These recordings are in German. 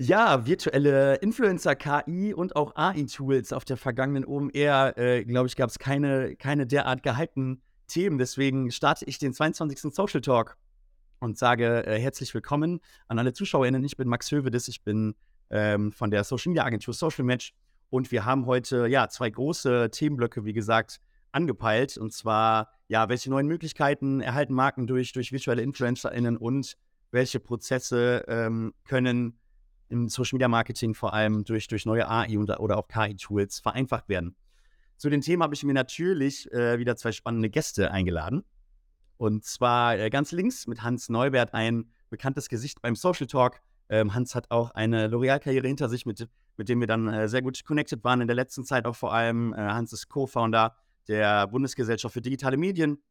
Ja, virtuelle Influencer, KI und auch AI-Tools auf der vergangenen OMR, äh, glaube ich, gab es keine, keine derart gehypten Themen. Deswegen starte ich den 22. Social Talk und sage äh, herzlich willkommen an alle ZuschauerInnen. Ich bin Max Hövedes, ich bin ähm, von der Social Media Agentur Social Match und wir haben heute ja zwei große Themenblöcke, wie gesagt, angepeilt. Und zwar, ja, welche neuen Möglichkeiten erhalten Marken durch, durch virtuelle InfluencerInnen und welche Prozesse ähm, können im Social Media Marketing vor allem durch, durch neue AI und, oder auch KI-Tools vereinfacht werden. Zu dem Thema habe ich mir natürlich äh, wieder zwei spannende Gäste eingeladen. Und zwar äh, ganz links mit Hans Neubert, ein bekanntes Gesicht beim Social Talk. Ähm, Hans hat auch eine L'Oreal-Karriere hinter sich, mit, mit dem wir dann äh, sehr gut connected waren in der letzten Zeit auch vor allem. Äh, Hans ist Co-Founder der Bundesgesellschaft für digitale Medien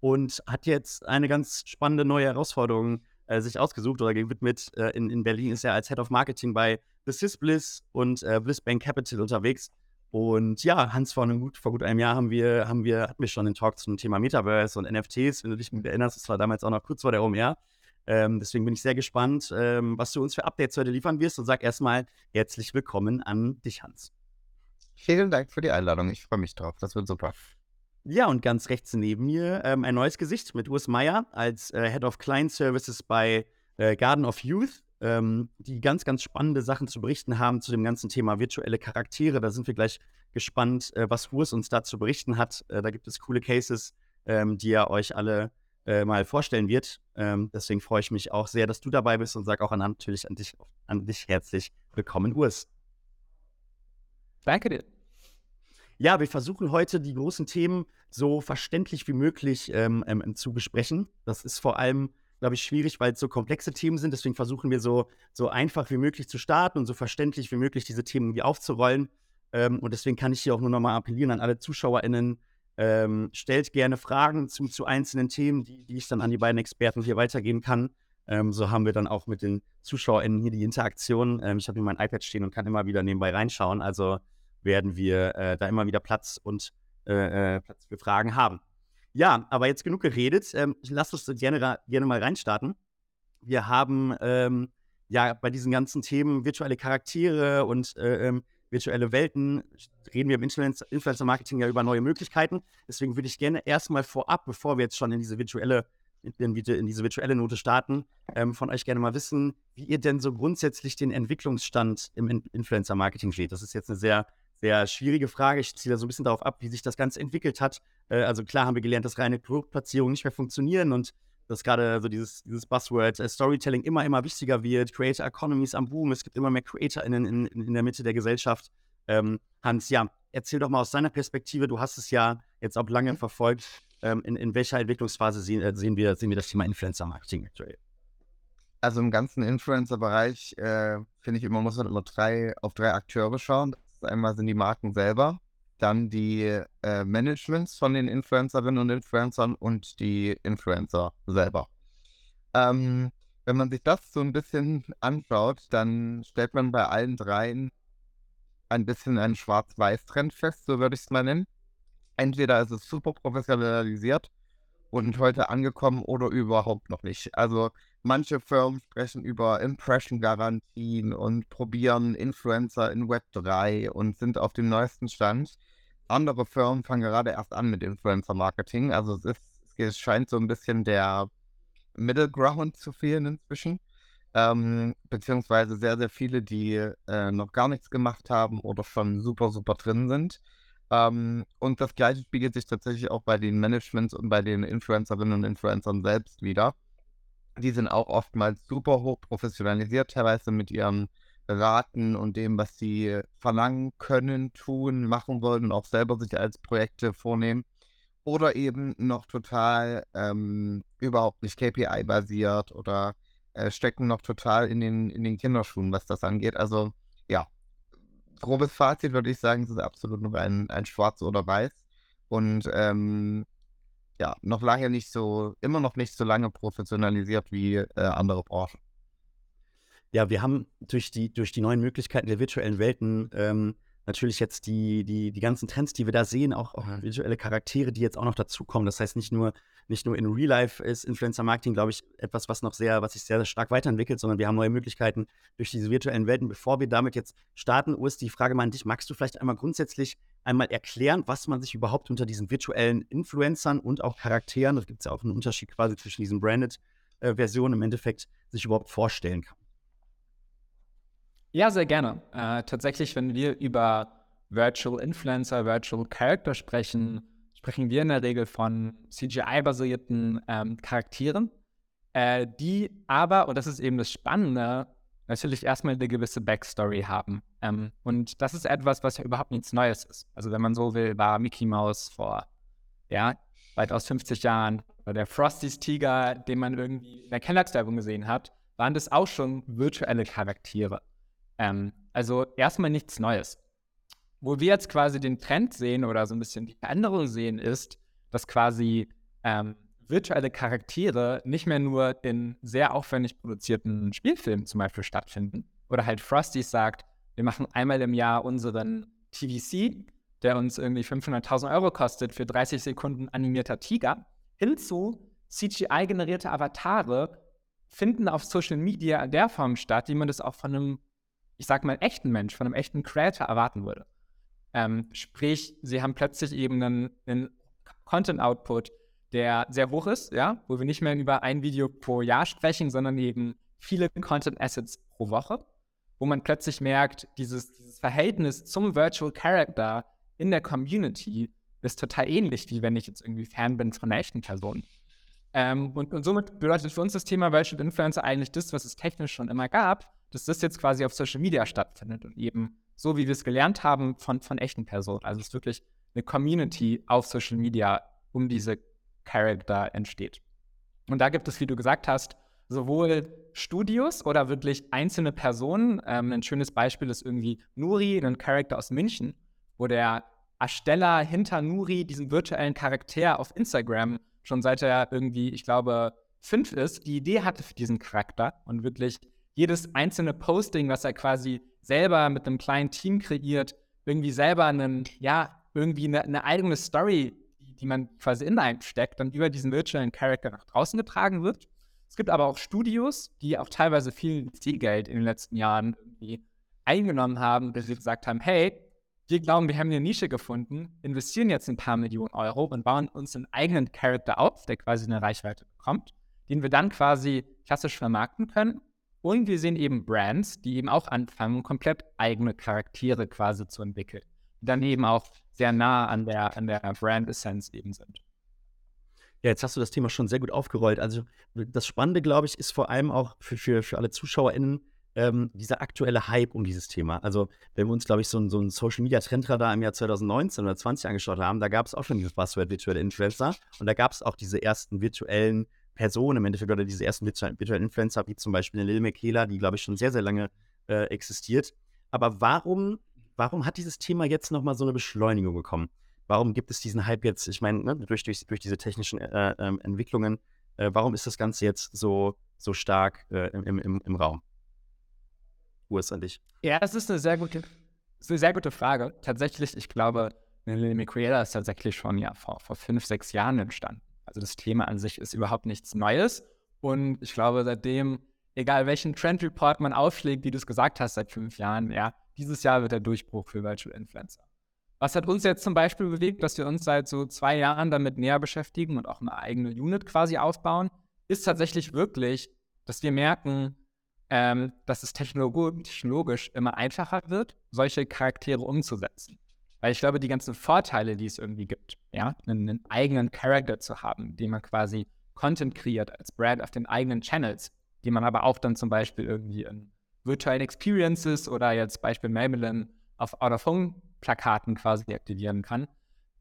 und hat jetzt eine ganz spannende neue Herausforderung äh, sich ausgesucht oder gewidmet. Äh, in, in Berlin ist er als Head of Marketing bei The Sys Bliss und äh, Bliss Bank Capital unterwegs. Und ja, Hans, vor, einem gut, vor gut einem Jahr haben wir, haben wir, hatten wir schon den Talk zum Thema Metaverse und NFTs. Wenn du dich erinnerst, das war damals auch noch kurz vor der OMR. Ähm, deswegen bin ich sehr gespannt, ähm, was du uns für Updates heute liefern wirst und sag erstmal herzlich willkommen an dich, Hans. Vielen Dank für die Einladung. Ich freue mich drauf. Das wird super. Ja, und ganz rechts neben mir ähm, ein neues Gesicht mit Urs Meyer als äh, Head of Client Services bei äh, Garden of Youth, ähm, die ganz, ganz spannende Sachen zu berichten haben zu dem ganzen Thema virtuelle Charaktere. Da sind wir gleich gespannt, äh, was Urs uns da zu berichten hat. Äh, da gibt es coole Cases, ähm, die er euch alle äh, mal vorstellen wird. Ähm, deswegen freue ich mich auch sehr, dass du dabei bist und sage auch an, natürlich an dich, an dich herzlich willkommen, Urs. Danke dir. Ja, wir versuchen heute die großen Themen so verständlich wie möglich ähm, ähm, zu besprechen. Das ist vor allem, glaube ich, schwierig, weil es so komplexe Themen sind. Deswegen versuchen wir so, so einfach wie möglich zu starten und so verständlich wie möglich diese Themen irgendwie aufzurollen. Ähm, und deswegen kann ich hier auch nur nochmal appellieren an alle ZuschauerInnen. Ähm, stellt gerne Fragen zu, zu einzelnen Themen, die, die ich dann an die beiden Experten hier weitergeben kann. Ähm, so haben wir dann auch mit den ZuschauerInnen hier die Interaktion. Ähm, ich habe hier mein iPad stehen und kann immer wieder nebenbei reinschauen. Also werden wir äh, da immer wieder Platz und äh, äh, Platz für Fragen haben. Ja, aber jetzt genug geredet. Ähm, lass uns gerne, gerne mal reinstarten. Wir haben ähm, ja bei diesen ganzen Themen virtuelle Charaktere und äh, ähm, virtuelle Welten reden wir im Influencer-Marketing ja über neue Möglichkeiten. Deswegen würde ich gerne erstmal vorab, bevor wir jetzt schon in diese virtuelle in, in diese virtuelle Note starten, ähm, von euch gerne mal wissen, wie ihr denn so grundsätzlich den Entwicklungsstand im Influencer-Marketing seht. Das ist jetzt eine sehr sehr schwierige Frage. Ich ziehe da so ein bisschen darauf ab, wie sich das Ganze entwickelt hat. Äh, also klar haben wir gelernt, dass reine Produktplatzierungen nicht mehr funktionieren und dass gerade so dieses, dieses Buzzword äh, Storytelling immer, immer wichtiger wird. Creator Economies am Boom. Es gibt immer mehr CreatorInnen in, in, in der Mitte der Gesellschaft. Ähm, Hans, ja, erzähl doch mal aus deiner Perspektive. Du hast es ja jetzt auch lange verfolgt. Ähm, in, in welcher Entwicklungsphase sehen, äh, sehen, wir, sehen wir das Thema Influencer-Marketing aktuell? Also im ganzen Influencer-Bereich äh, finde ich immer, muss man immer drei, auf drei Akteure schauen. Einmal sind die Marken selber, dann die äh, Managements von den Influencerinnen und Influencern und die Influencer selber. Ähm, wenn man sich das so ein bisschen anschaut, dann stellt man bei allen dreien ein bisschen einen Schwarz-Weiß-Trend fest, so würde ich es mal nennen. Entweder ist es super professionalisiert und heute angekommen oder überhaupt noch nicht. Also Manche Firmen sprechen über Impression-Garantien und probieren Influencer in Web 3 und sind auf dem neuesten Stand. Andere Firmen fangen gerade erst an mit Influencer-Marketing. Also es, ist, es scheint so ein bisschen der Middle Ground zu fehlen inzwischen. Ähm, beziehungsweise sehr, sehr viele, die äh, noch gar nichts gemacht haben oder schon super, super drin sind. Ähm, und das gleiche spiegelt sich tatsächlich auch bei den Managements und bei den Influencerinnen und Influencern selbst wieder die sind auch oftmals super hoch professionalisiert, teilweise mit ihren Raten und dem, was sie verlangen können, tun, machen wollen und auch selber sich als Projekte vornehmen. Oder eben noch total ähm, überhaupt nicht KPI-basiert oder äh, stecken noch total in den, in den Kinderschuhen, was das angeht. Also ja, grobes Fazit würde ich sagen, es ist absolut nur ein, ein Schwarz oder Weiß. Und ähm, ja, noch lange nicht so, immer noch nicht so lange professionalisiert wie äh, andere Branchen. Ja, wir haben durch die, durch die neuen Möglichkeiten der virtuellen Welten ähm, natürlich jetzt die, die, die ganzen Trends, die wir da sehen, auch, auch visuelle Charaktere, die jetzt auch noch dazukommen. Das heißt, nicht nur, nicht nur in Real Life ist Influencer-Marketing, glaube ich, etwas, was noch sehr, was sich sehr, sehr stark weiterentwickelt, sondern wir haben neue Möglichkeiten durch diese virtuellen Welten. Bevor wir damit jetzt starten, Urs, die Frage mal an dich, magst du vielleicht einmal grundsätzlich einmal erklären, was man sich überhaupt unter diesen virtuellen Influencern und auch Charakteren, da gibt es ja auch einen Unterschied quasi zwischen diesen Branded-Versionen äh, im Endeffekt, sich überhaupt vorstellen kann? Ja, sehr gerne. Äh, tatsächlich, wenn wir über Virtual Influencer, Virtual Character sprechen, sprechen wir in der Regel von CGI-basierten ähm, Charakteren, äh, die aber, und das ist eben das Spannende, natürlich erstmal eine gewisse Backstory haben. Ähm, und das ist etwas, was ja überhaupt nichts Neues ist. Also wenn man so will, war Mickey Mouse vor ja, weitaus 50 Jahren oder der Frostys Tiger, den man irgendwie in der Kellogg's-Werbung gesehen hat, waren das auch schon virtuelle Charaktere. Ähm, also erstmal nichts Neues. Wo wir jetzt quasi den Trend sehen oder so ein bisschen die Veränderung sehen, ist, dass quasi ähm, virtuelle Charaktere nicht mehr nur in sehr aufwendig produzierten Spielfilmen zum Beispiel stattfinden. Oder halt Frosty sagt, wir machen einmal im Jahr unseren TVC, der uns irgendwie 500.000 Euro kostet für 30 Sekunden animierter Tiger, hinzu CGI-generierte Avatare finden auf Social Media in der Form statt, wie man das auch von einem ich sag mal, echten Mensch, von einem echten Creator erwarten würde. Ähm, sprich, sie haben plötzlich eben einen, einen Content-Output, der sehr hoch ist, ja, wo wir nicht mehr über ein Video pro Jahr sprechen, sondern eben viele Content-Assets pro Woche, wo man plötzlich merkt, dieses, dieses Verhältnis zum Virtual Character in der Community ist total ähnlich, wie wenn ich jetzt irgendwie Fan bin von einer echten Person. Ähm, und, und somit bedeutet für uns das Thema Virtual Influencer eigentlich das, was es technisch schon immer gab, dass das jetzt quasi auf Social Media stattfindet und eben so, wie wir es gelernt haben von, von echten Personen. Also es ist wirklich eine Community auf Social Media um diese Charakter entsteht. Und da gibt es, wie du gesagt hast, sowohl Studios oder wirklich einzelne Personen. Ähm, ein schönes Beispiel ist irgendwie Nuri, ein Charakter aus München, wo der Ersteller hinter Nuri, diesem virtuellen Charakter auf Instagram, schon seit er irgendwie, ich glaube, fünf ist, die Idee hatte für diesen Charakter und wirklich jedes einzelne Posting, was er quasi selber mit einem kleinen Team kreiert, irgendwie selber einen, ja, irgendwie eine, eine eigene Story, die, man quasi in einen steckt, dann über diesen virtuellen Character nach draußen getragen wird. Es gibt aber auch Studios, die auch teilweise viel Zielgeld in den letzten Jahren irgendwie eingenommen haben, dass sie gesagt haben, hey, wir glauben, wir haben eine Nische gefunden, investieren jetzt ein paar Millionen Euro und bauen uns einen eigenen Charakter auf, der quasi eine Reichweite bekommt, den wir dann quasi klassisch vermarkten können und wir sehen eben Brands, die eben auch anfangen, komplett eigene Charaktere quasi zu entwickeln. Dann eben auch sehr nah an der, an der Brand-Essenz eben sind. Ja, jetzt hast du das Thema schon sehr gut aufgerollt. Also das Spannende, glaube ich, ist vor allem auch für, für, für alle ZuschauerInnen ähm, dieser aktuelle Hype um dieses Thema. Also wenn wir uns, glaube ich, so, so ein Social-Media-Trendradar im Jahr 2019 oder 20 angeschaut haben, da gab es auch schon dieses Buzzword virtuelle Influencer und da gab es auch diese ersten virtuellen Personen im Endeffekt oder diese ersten virtuellen Influencer, wie zum Beispiel eine Lil Michaela, die, glaube ich, schon sehr, sehr lange äh, existiert. Aber warum, warum hat dieses Thema jetzt nochmal so eine Beschleunigung bekommen? Warum gibt es diesen Hype jetzt? Ich meine, ne, durch, durch, durch diese technischen äh, äh, Entwicklungen, äh, warum ist das Ganze jetzt so, so stark äh, im, im, im Raum? Urs an dich. Ja, das ist eine sehr gute, eine sehr gute Frage. Tatsächlich, ich glaube, Lil Michaela ist tatsächlich schon ja vor, vor fünf, sechs Jahren entstanden. Also das Thema an sich ist überhaupt nichts Neues. Und ich glaube, seitdem, egal welchen Trend Report man aufschlägt, wie du es gesagt hast, seit fünf Jahren, ja, dieses Jahr wird der Durchbruch für Virtual Influencer. Was hat uns jetzt zum Beispiel bewegt, dass wir uns seit so zwei Jahren damit näher beschäftigen und auch eine eigene Unit quasi aufbauen, ist tatsächlich wirklich, dass wir merken, ähm, dass es technologisch immer einfacher wird, solche Charaktere umzusetzen. Weil ich glaube, die ganzen Vorteile, die es irgendwie gibt, ja, einen, eigenen Charakter zu haben, den man quasi Content kreiert als Brand auf den eigenen Channels, die man aber auch dann zum Beispiel irgendwie in virtuellen Experiences oder jetzt Beispiel Maybelline auf Out-of-Home-Plakaten quasi aktivieren kann.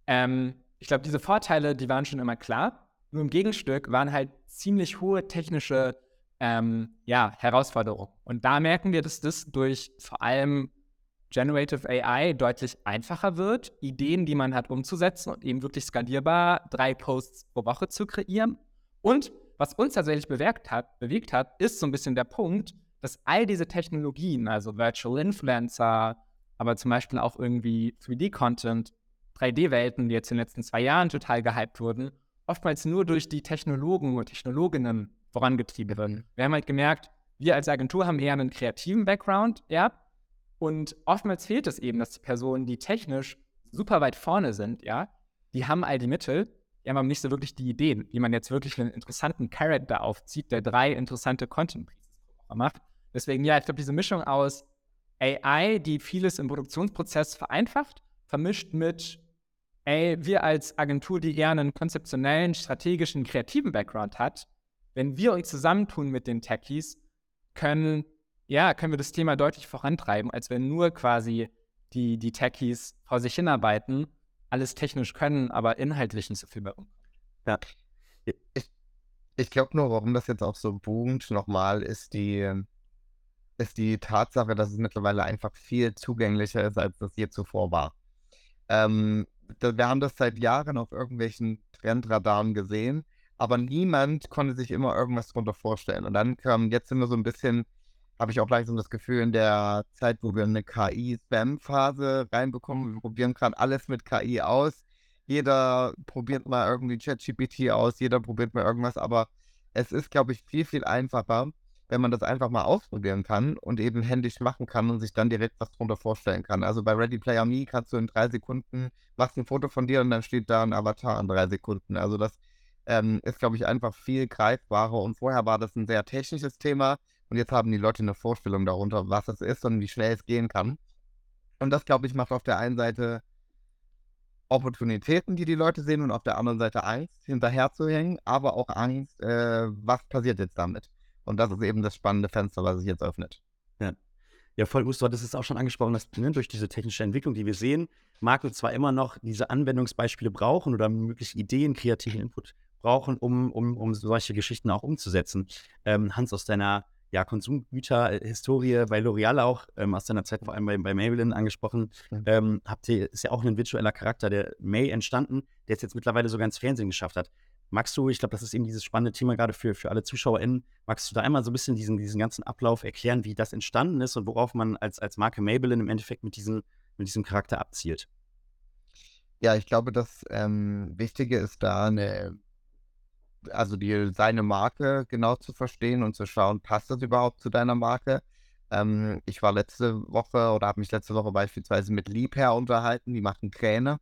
Ähm, ich glaube, diese Vorteile, die waren schon immer klar. Nur im Gegenstück waren halt ziemlich hohe technische ähm, ja, Herausforderungen. Und da merken wir, dass das durch vor allem Generative AI deutlich einfacher wird, Ideen, die man hat, umzusetzen und eben wirklich skalierbar drei Posts pro Woche zu kreieren. Und was uns tatsächlich bewegt hat, bewegt hat, ist so ein bisschen der Punkt, dass all diese Technologien, also Virtual Influencer, aber zum Beispiel auch irgendwie 3D-Content, 3D-Welten, die jetzt in den letzten zwei Jahren total gehypt wurden, oftmals nur durch die Technologen und Technologinnen vorangetrieben werden. Wir haben halt gemerkt, wir als Agentur haben eher einen kreativen Background, ja, und oftmals fehlt es eben, dass die Personen, die technisch super weit vorne sind, ja, die haben all die Mittel, die haben aber nicht so wirklich die Ideen, wie man jetzt wirklich einen interessanten Charakter aufzieht, der drei interessante Content Pieces macht. Deswegen, ja, ich glaube, diese Mischung aus AI, die vieles im Produktionsprozess vereinfacht, vermischt mit, ey, wir als Agentur, die eher einen konzeptionellen, strategischen, kreativen Background hat, wenn wir uns zusammentun mit den Techies, können, ja, können wir das Thema deutlich vorantreiben, als wenn nur quasi die, die Techies vor sich hinarbeiten, alles technisch können, aber inhaltlich nicht so viel bei uns. Ja. Ich, ich glaube nur, warum das jetzt auch so boomt, nochmal, ist die, ist die Tatsache, dass es mittlerweile einfach viel zugänglicher ist, als das je zuvor war. Ähm, wir haben das seit Jahren auf irgendwelchen Trendradaren gesehen, aber niemand konnte sich immer irgendwas darunter vorstellen. Und dann kam, jetzt sind wir so ein bisschen, habe ich auch langsam das Gefühl, in der Zeit, wo wir eine KI-Spam-Phase reinbekommen, wir probieren gerade alles mit KI aus. Jeder probiert mal irgendwie ChatGPT aus, jeder probiert mal irgendwas, aber es ist, glaube ich, viel, viel einfacher, wenn man das einfach mal ausprobieren kann und eben händisch machen kann und sich dann direkt was drunter vorstellen kann. Also bei Ready Player Me kannst du in drei Sekunden, machst ein Foto von dir und dann steht da ein Avatar in drei Sekunden. Also das ähm, ist, glaube ich, einfach viel greifbarer und vorher war das ein sehr technisches Thema und jetzt haben die Leute eine Vorstellung darunter, was es ist und wie schnell es gehen kann. Und das, glaube ich, macht auf der einen Seite Opportunitäten, die die Leute sehen und auf der anderen Seite Angst, hinterherzuhängen, aber auch Angst, äh, was passiert jetzt damit. Und das ist eben das spannende Fenster, was sich jetzt öffnet. Ja. Ja, voll gut. Du hattest es auch schon angesprochen, dass ne, durch diese technische Entwicklung, die wir sehen, uns zwar immer noch diese Anwendungsbeispiele brauchen oder mögliche Ideen, kreativen Input brauchen, um, um, um solche Geschichten auch umzusetzen. Ähm, Hans, aus deiner ja, Konsumgüter-Historie bei L'Oreal auch, ähm, aus deiner Zeit vor allem bei, bei Maybelline angesprochen, mhm. ähm, habt ihr, ist ja auch ein virtueller Charakter, der May entstanden, der es jetzt mittlerweile sogar ins Fernsehen geschafft hat. Magst du, ich glaube, das ist eben dieses spannende Thema gerade für, für alle ZuschauerInnen, magst du da einmal so ein bisschen diesen, diesen ganzen Ablauf erklären, wie das entstanden ist und worauf man als, als Marke Maybelline im Endeffekt mit, diesen, mit diesem Charakter abzielt? Ja, ich glaube, das ähm, Wichtige ist da eine, also die, seine Marke genau zu verstehen und zu schauen, passt das überhaupt zu deiner Marke? Ähm, ich war letzte Woche oder habe mich letzte Woche beispielsweise mit Liebherr unterhalten, die machen Kräne.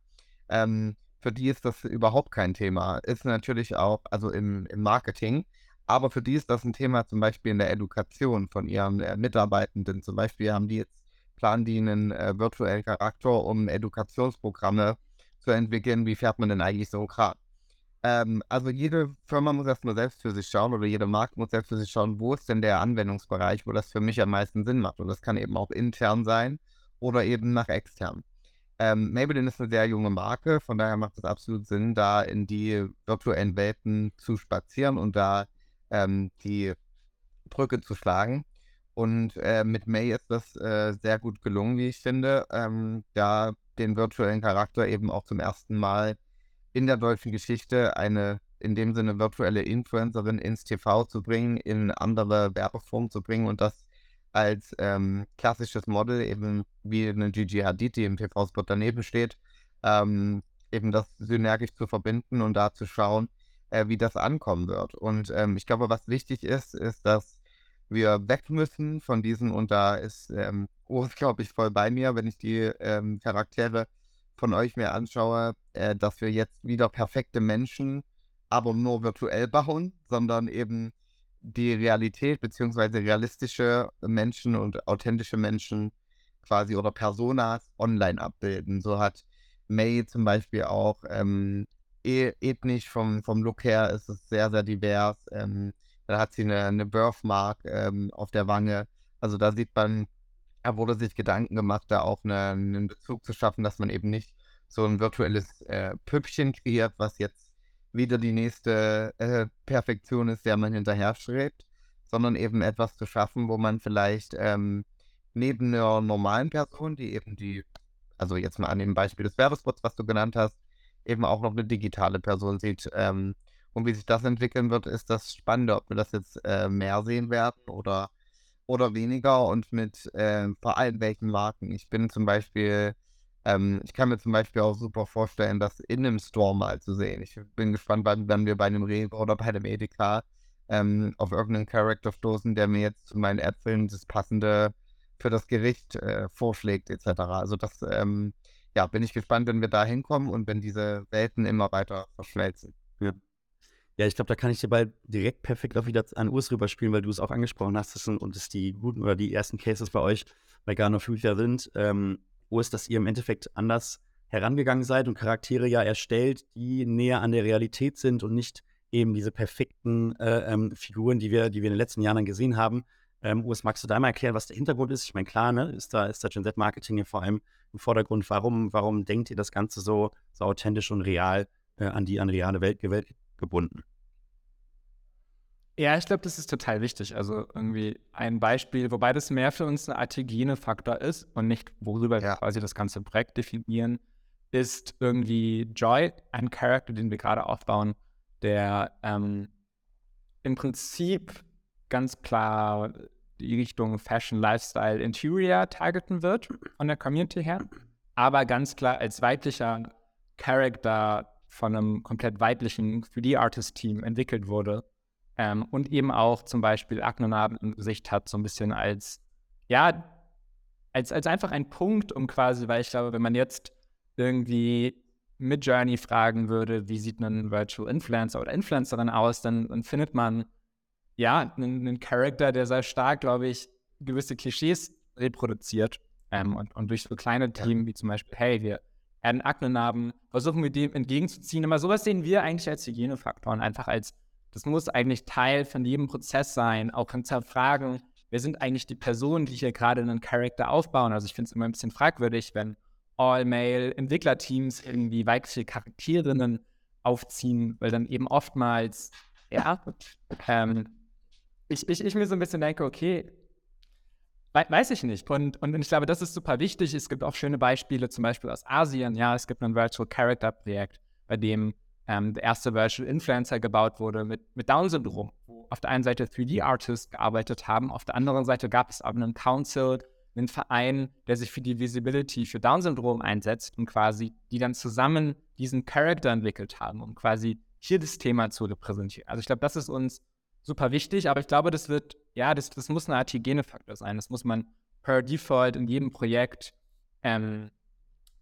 Ähm, für die ist das überhaupt kein Thema. Ist natürlich auch, also im, im Marketing, aber für die ist das ein Thema zum Beispiel in der Education von ihren äh, Mitarbeitenden. Zum Beispiel haben die jetzt, planen die einen äh, virtuellen Charakter, um Edukationsprogramme zu entwickeln. Wie fährt man denn eigentlich so ein? Ähm, also jede Firma muss erstmal selbst für sich schauen oder jede Marke muss selbst für sich schauen, wo ist denn der Anwendungsbereich, wo das für mich am meisten Sinn macht. Und das kann eben auch intern sein oder eben nach extern. Ähm, Maybelline ist eine sehr junge Marke, von daher macht es absolut Sinn, da in die virtuellen Welten zu spazieren und da ähm, die Brücke zu schlagen. Und äh, mit May ist das äh, sehr gut gelungen, wie ich finde, ähm, da den virtuellen Charakter eben auch zum ersten Mal in der deutschen Geschichte eine in dem Sinne virtuelle Influencerin ins TV zu bringen, in andere Werbeformen zu bringen und das als ähm, klassisches Model, eben wie eine Gigi Hadid, die im TV-Spot daneben steht, ähm, eben das synergisch zu verbinden und da zu schauen, äh, wie das ankommen wird. Und ähm, ich glaube, was wichtig ist, ist, dass wir weg müssen von diesen, und da ist ähm, Urs, glaube ich, voll bei mir, wenn ich die ähm, Charaktere von euch mir anschaue, äh, dass wir jetzt wieder perfekte Menschen, aber nur virtuell bauen, sondern eben die Realität beziehungsweise realistische Menschen und authentische Menschen quasi oder Personas online abbilden. So hat May zum Beispiel auch ähm, e ethnisch vom, vom Look her ist es sehr, sehr divers. Ähm, da hat sie eine, eine Birthmark ähm, auf der Wange. Also da sieht man, er wurde sich Gedanken gemacht, da auch eine, einen Bezug zu schaffen, dass man eben nicht so ein virtuelles äh, Püppchen kreiert, was jetzt wieder die nächste äh, Perfektion ist, der man hinterher strebt, sondern eben etwas zu schaffen, wo man vielleicht ähm, neben einer normalen Person, die eben die, also jetzt mal an dem Beispiel des Werbespots, was du genannt hast, eben auch noch eine digitale Person sieht. Ähm, und wie sich das entwickeln wird, ist das Spannende, ob wir das jetzt äh, mehr sehen werden oder, oder weniger und mit äh, vor allem welchen Marken. Ich bin zum Beispiel, ähm, ich kann mir zum Beispiel auch super vorstellen, das in einem Store mal zu sehen. Ich bin gespannt, wann, wann wir bei einem Rewe oder bei einem Edeka ähm, auf irgendeinen Charakter stoßen, der mir jetzt zu meinen Äpfeln das passende für das Gericht äh, vorschlägt, etc. Also das, ähm, ja, bin ich gespannt, wenn wir da hinkommen und wenn diese Welten immer weiter verschmelzen. Ja. Ja, ich glaube, da kann ich dir bald direkt perfekt auch wieder an Urs rüberspielen, weil du es auch angesprochen hast und es die guten oder die ersten Cases bei euch bei Garner Future sind. Ähm, Urs, dass ihr im Endeffekt anders herangegangen seid und Charaktere ja erstellt, die näher an der Realität sind und nicht eben diese perfekten äh, ähm, Figuren, die wir, die wir in den letzten Jahren gesehen haben. Ähm, Urs, magst du da mal erklären, was der Hintergrund ist? Ich meine, klar, ne, ist da, ist da Gen Z-Marketing hier vor allem im Vordergrund. Warum, warum denkt ihr das Ganze so, so authentisch und real äh, an die an reale Welt, Welt gebunden? Ja, ich glaube, das ist total wichtig. Also irgendwie ein Beispiel, wobei das mehr für uns ein Art Hygienefaktor ist und nicht, worüber ja. wir quasi das ganze Projekt definieren, ist irgendwie Joy, ein Charakter, den wir gerade aufbauen, der ähm, im Prinzip ganz klar die Richtung Fashion, Lifestyle, Interior targeten wird von der Community her, aber ganz klar als weiblicher Charakter von einem komplett weiblichen 3D-Artist-Team entwickelt wurde ähm, und eben auch zum Beispiel Aknenarben im Gesicht hat, so ein bisschen als, ja, als, als einfach ein Punkt, um quasi, weil ich glaube, wenn man jetzt irgendwie mit Journey fragen würde, wie sieht ein Virtual Influencer oder Influencerin aus, dann, dann findet man ja einen, einen Charakter, der sehr stark, glaube ich, gewisse Klischees reproduziert. Ähm, und, und durch so kleine Themen wie zum Beispiel, hey, wir werden Aknenarben, versuchen wir dem entgegenzuziehen. Aber sowas sehen wir eigentlich als Hygienefaktoren, einfach als das muss eigentlich Teil von jedem Prozess sein, auch von Zerfragen, wer sind eigentlich die Personen, die hier gerade einen Charakter aufbauen. Also ich finde es immer ein bisschen fragwürdig, wenn All-Male-Entwicklerteams irgendwie weibliche Charakterinnen aufziehen, weil dann eben oftmals, ja, ähm, ich, ich, ich mir so ein bisschen denke, okay, weiß ich nicht. Und, und ich glaube, das ist super wichtig. Es gibt auch schöne Beispiele, zum Beispiel aus Asien. Ja, es gibt ein Virtual Character Projekt, bei dem ähm, der erste Virtual Influencer gebaut wurde mit, mit Down-Syndrom, wo auf der einen Seite 3D-Artists gearbeitet haben, auf der anderen Seite gab es aber einen Council, einen Verein, der sich für die Visibility für Down-Syndrom einsetzt und quasi die dann zusammen diesen Charakter entwickelt haben, um quasi hier das Thema zu repräsentieren. Also ich glaube, das ist uns super wichtig, aber ich glaube, das wird, ja, das, das muss eine Art Hygienefaktor sein. Das muss man per Default in jedem Projekt ähm,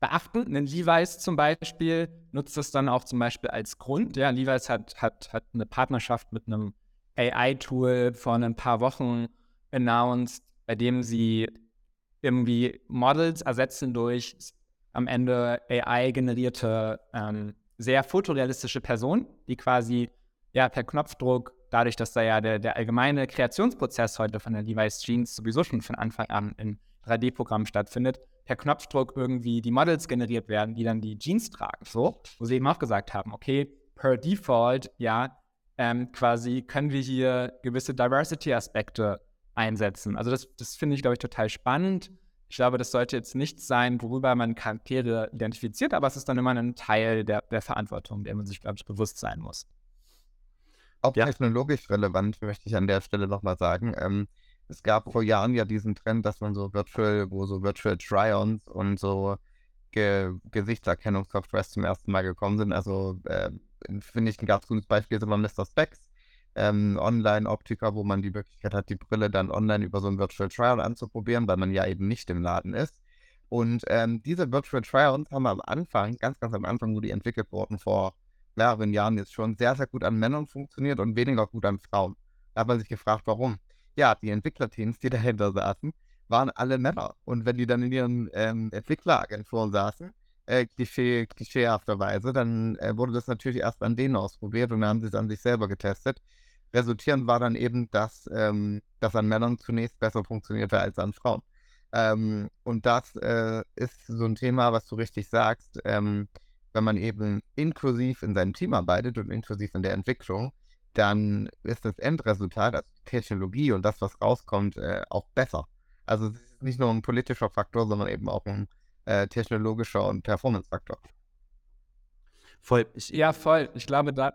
beachten. Ein Levi's zum Beispiel nutzt das dann auch zum Beispiel als Grund. Ja, Levi's hat, hat, hat eine Partnerschaft mit einem AI-Tool vor ein paar Wochen announced, bei dem sie irgendwie Models ersetzen durch am Ende AI-generierte, ähm, sehr fotorealistische Personen, die quasi ja per Knopfdruck, dadurch, dass da ja der, der allgemeine Kreationsprozess heute von der Levi's Jeans sowieso schon von Anfang an in 3D-Programmen stattfindet, per Knopfdruck irgendwie die Models generiert werden, die dann die Jeans tragen. So, wo sie eben auch gesagt haben, okay, per Default, ja, ähm, quasi können wir hier gewisse Diversity-Aspekte einsetzen. Also das, das finde ich, glaube ich, total spannend. Ich glaube, das sollte jetzt nichts sein, worüber man Charaktere identifiziert, aber es ist dann immer ein Teil der, der Verantwortung, der man sich, glaube ich, bewusst sein muss. Auch ja. technologisch relevant, möchte ich an der Stelle nochmal sagen. Ähm, es gab vor Jahren ja diesen Trend, dass man so Virtual, wo so Virtual Try-Ons und so Ge Gesichtserkennungssoftwares zum ersten Mal gekommen sind. Also äh, finde ich ein ganz gutes Beispiel ist immer Mr. Specs, ähm, Online-Optiker, wo man die Möglichkeit hat, die Brille dann online über so ein Virtual Try-On anzuprobieren, weil man ja eben nicht im Laden ist. Und ähm, diese Virtual Try-Ons haben am Anfang, ganz, ganz am Anfang, wo die entwickelt wurden, vor mehreren Jahren jetzt schon sehr, sehr gut an Männern funktioniert und weniger gut an Frauen. Da hat man sich gefragt, warum ja, die Entwicklerteams, die dahinter saßen, waren alle Männer. Und wenn die dann in ihren ähm, Entwickleragenturen saßen, äh, klischee, klischeehafterweise, dann äh, wurde das natürlich erst an denen ausprobiert und dann haben sie es an sich selber getestet. Resultierend war dann eben, dass ähm, das an Männern zunächst besser funktionierte als an Frauen. Ähm, und das äh, ist so ein Thema, was du richtig sagst. Ähm, wenn man eben inklusiv in seinem Team arbeitet und inklusiv in der Entwicklung, dann ist das Endresultat, also die Technologie und das, was rauskommt, äh, auch besser. Also es ist nicht nur ein politischer Faktor, sondern eben auch ein äh, technologischer und Performance-Faktor. Voll. Ich, ja, voll. Ich glaube, da.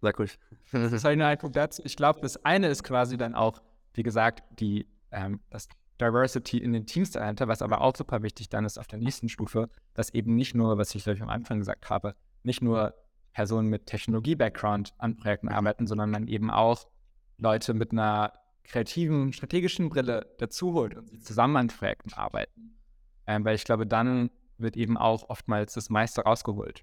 Sag ruhig. Das ist halt ein Punkt dazu. Ich glaube, das eine ist quasi dann auch wie gesagt, die, ähm, das Diversity in den Teams dahinter, was aber auch super wichtig dann ist auf der nächsten Stufe, dass eben nicht nur, was ich glaube ich am Anfang gesagt habe, nicht nur Personen mit Technologie-Background an Projekten arbeiten, sondern dann eben auch Leute mit einer kreativen, strategischen Brille dazu holt und sie zusammen an Projekten arbeiten. Ähm, weil ich glaube, dann wird eben auch oftmals das meiste rausgeholt.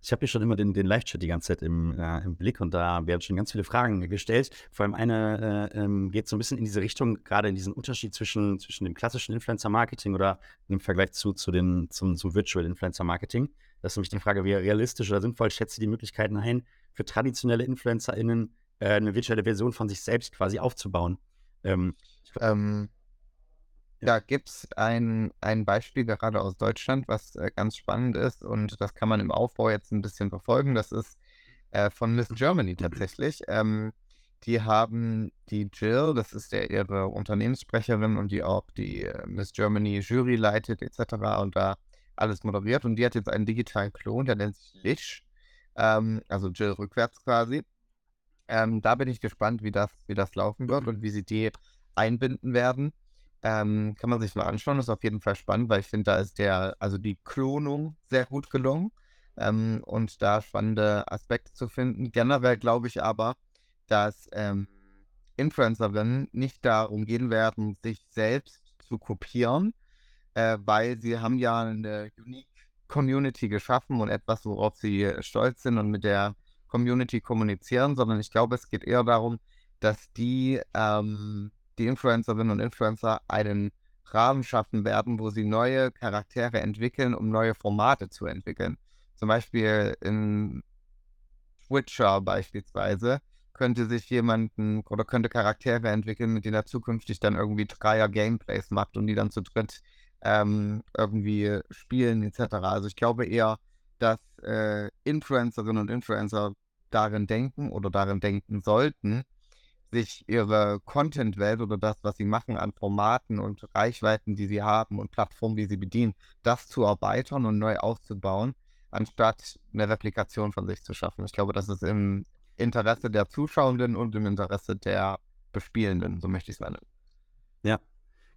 Ich habe hier schon immer den, den Live-Chat die ganze Zeit im, äh, im, Blick und da werden schon ganz viele Fragen gestellt. Vor allem eine äh, ähm, geht so ein bisschen in diese Richtung, gerade in diesen Unterschied zwischen, zwischen dem klassischen Influencer-Marketing oder im Vergleich zu, zu den, zum, zum Virtual Influencer-Marketing. Das ist nämlich die Frage, wie realistisch oder sinnvoll schätzt ihr die Möglichkeiten ein, für traditionelle InfluencerInnen äh, eine virtuelle Version von sich selbst quasi aufzubauen? Ähm, ähm, da gibt es ein, ein Beispiel gerade aus Deutschland, was äh, ganz spannend ist und das kann man im Aufbau jetzt ein bisschen verfolgen. Das ist äh, von Miss Germany tatsächlich. Ähm, die haben die Jill, das ist der, ihre Unternehmenssprecherin und die auch die äh, Miss Germany Jury leitet etc. und da alles moderiert und die hat jetzt einen digitalen Klon, der nennt sich Lish, ähm, also Jill rückwärts quasi. Ähm, da bin ich gespannt, wie das, wie das laufen wird und wie sie die einbinden werden. Ähm, kann man sich mal anschauen, ist auf jeden Fall spannend, weil ich finde, da ist der, also die Klonung sehr gut gelungen ähm, und da spannende Aspekte zu finden. Generell glaube ich aber, dass ähm, Influencerinnen nicht darum gehen werden, sich selbst zu kopieren, äh, weil sie haben ja eine unique Community geschaffen und etwas, worauf sie stolz sind und mit der Community kommunizieren, sondern ich glaube, es geht eher darum, dass die ähm, die Influencerinnen und Influencer einen Rahmen schaffen werden, wo sie neue Charaktere entwickeln, um neue Formate zu entwickeln. Zum Beispiel in Twitcher beispielsweise könnte sich jemanden oder könnte Charaktere entwickeln, mit denen er zukünftig dann irgendwie Dreier-Gameplays macht und die dann zu dritt ähm, irgendwie spielen etc. Also ich glaube eher, dass äh, Influencerinnen und Influencer darin denken oder darin denken sollten, sich ihre Content-Welt oder das, was sie machen an Formaten und Reichweiten, die sie haben und Plattformen, die sie bedienen, das zu erweitern und neu aufzubauen, anstatt eine Replikation von sich zu schaffen. Ich glaube, das ist im Interesse der Zuschauenden und im Interesse der Bespielenden, so möchte ich es nennen.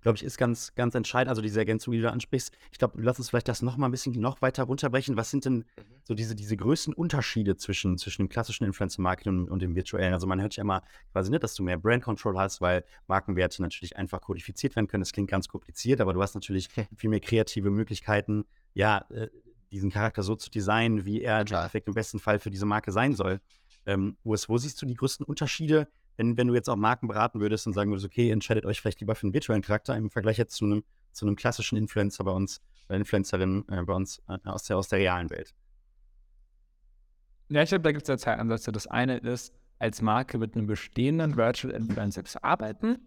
Glaube ich, ist ganz, ganz entscheidend. Also diese Ergänzung, die du ansprichst. Ich glaube, lass uns vielleicht das noch mal ein bisschen noch weiter runterbrechen. Was sind denn mhm. so diese, diese größten Unterschiede zwischen, zwischen dem klassischen Influencer-Marketing und, und, dem virtuellen? Also man hört ja immer quasi nicht, dass du mehr Brand-Control hast, weil Markenwerte natürlich einfach kodifiziert werden können. Das klingt ganz kompliziert, aber du hast natürlich viel mehr kreative Möglichkeiten, ja, äh, diesen Charakter so zu designen, wie er im besten Fall für diese Marke sein soll. Ähm, ist, wo siehst du die größten Unterschiede wenn, wenn du jetzt auch Marken beraten würdest und sagen würdest, okay, entscheidet euch vielleicht lieber für einen virtuellen Charakter im Vergleich jetzt zu einem, zu einem klassischen Influencer bei uns, oder Influencerin äh, bei uns äh, aus, der, aus der realen Welt. Ja, ich glaube, da gibt es ja zwei Ansätze. Das eine ist, als Marke mit einem bestehenden Virtual Influencer zu arbeiten,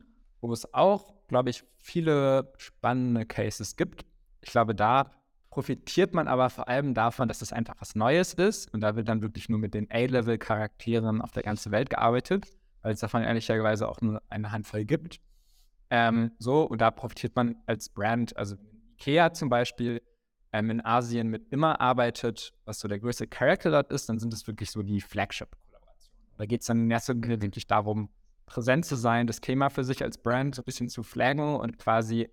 wo es auch, glaube ich, viele spannende Cases gibt. Ich glaube, da profitiert man aber vor allem davon, dass es einfach was Neues ist und da wird dann wirklich nur mit den A-Level-Charakteren auf der ganzen Welt gearbeitet weil es davon ehrlicherweise auch nur eine Handvoll gibt. Ähm, so, und da profitiert man als Brand, also Ikea zum Beispiel, ähm, in Asien mit immer arbeitet, was so der größte Charakter dort ist, dann sind es wirklich so die Flagship-Kollaborationen. Da geht es dann in erster Linie wirklich darum, präsent zu sein, das Thema für sich als Brand so ein bisschen zu flaggen und quasi,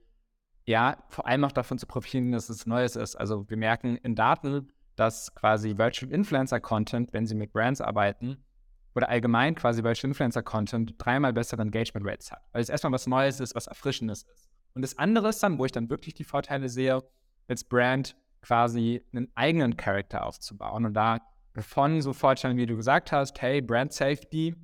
ja, vor allem auch davon zu profitieren, dass es Neues ist. Also wir merken in Daten, dass quasi Virtual Influencer Content, wenn sie mit Brands arbeiten, oder allgemein quasi bei Influencer-Content dreimal bessere Engagement Rates hat. Weil es erstmal was Neues ist, was Erfrischendes ist. Und das andere ist dann, wo ich dann wirklich die Vorteile sehe, als Brand quasi einen eigenen Charakter aufzubauen. Und da von so Vorteilen, wie du gesagt hast, hey, Brand Safety,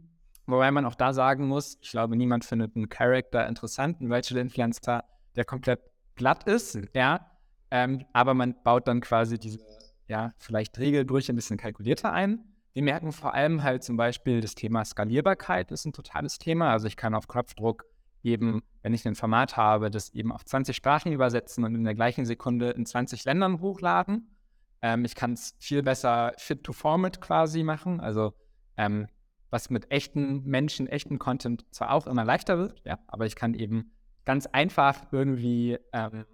wobei man auch da sagen muss, ich glaube, niemand findet einen Charakter interessant, einen Virtual Influencer, der komplett glatt ist, ja, ähm, aber man baut dann quasi diese, ja, vielleicht Regelbrüche ein bisschen kalkulierter ein. Wir merken vor allem halt zum Beispiel das Thema Skalierbarkeit ist ein totales Thema. Also ich kann auf Knopfdruck eben, wenn ich ein Format habe, das eben auf 20 Sprachen übersetzen und in der gleichen Sekunde in 20 Ländern hochladen. Ähm, ich kann es viel besser fit to format quasi machen. Also ähm, was mit echten Menschen, echten Content zwar auch immer leichter wird, ja, aber ich kann eben ganz einfach irgendwie ähm,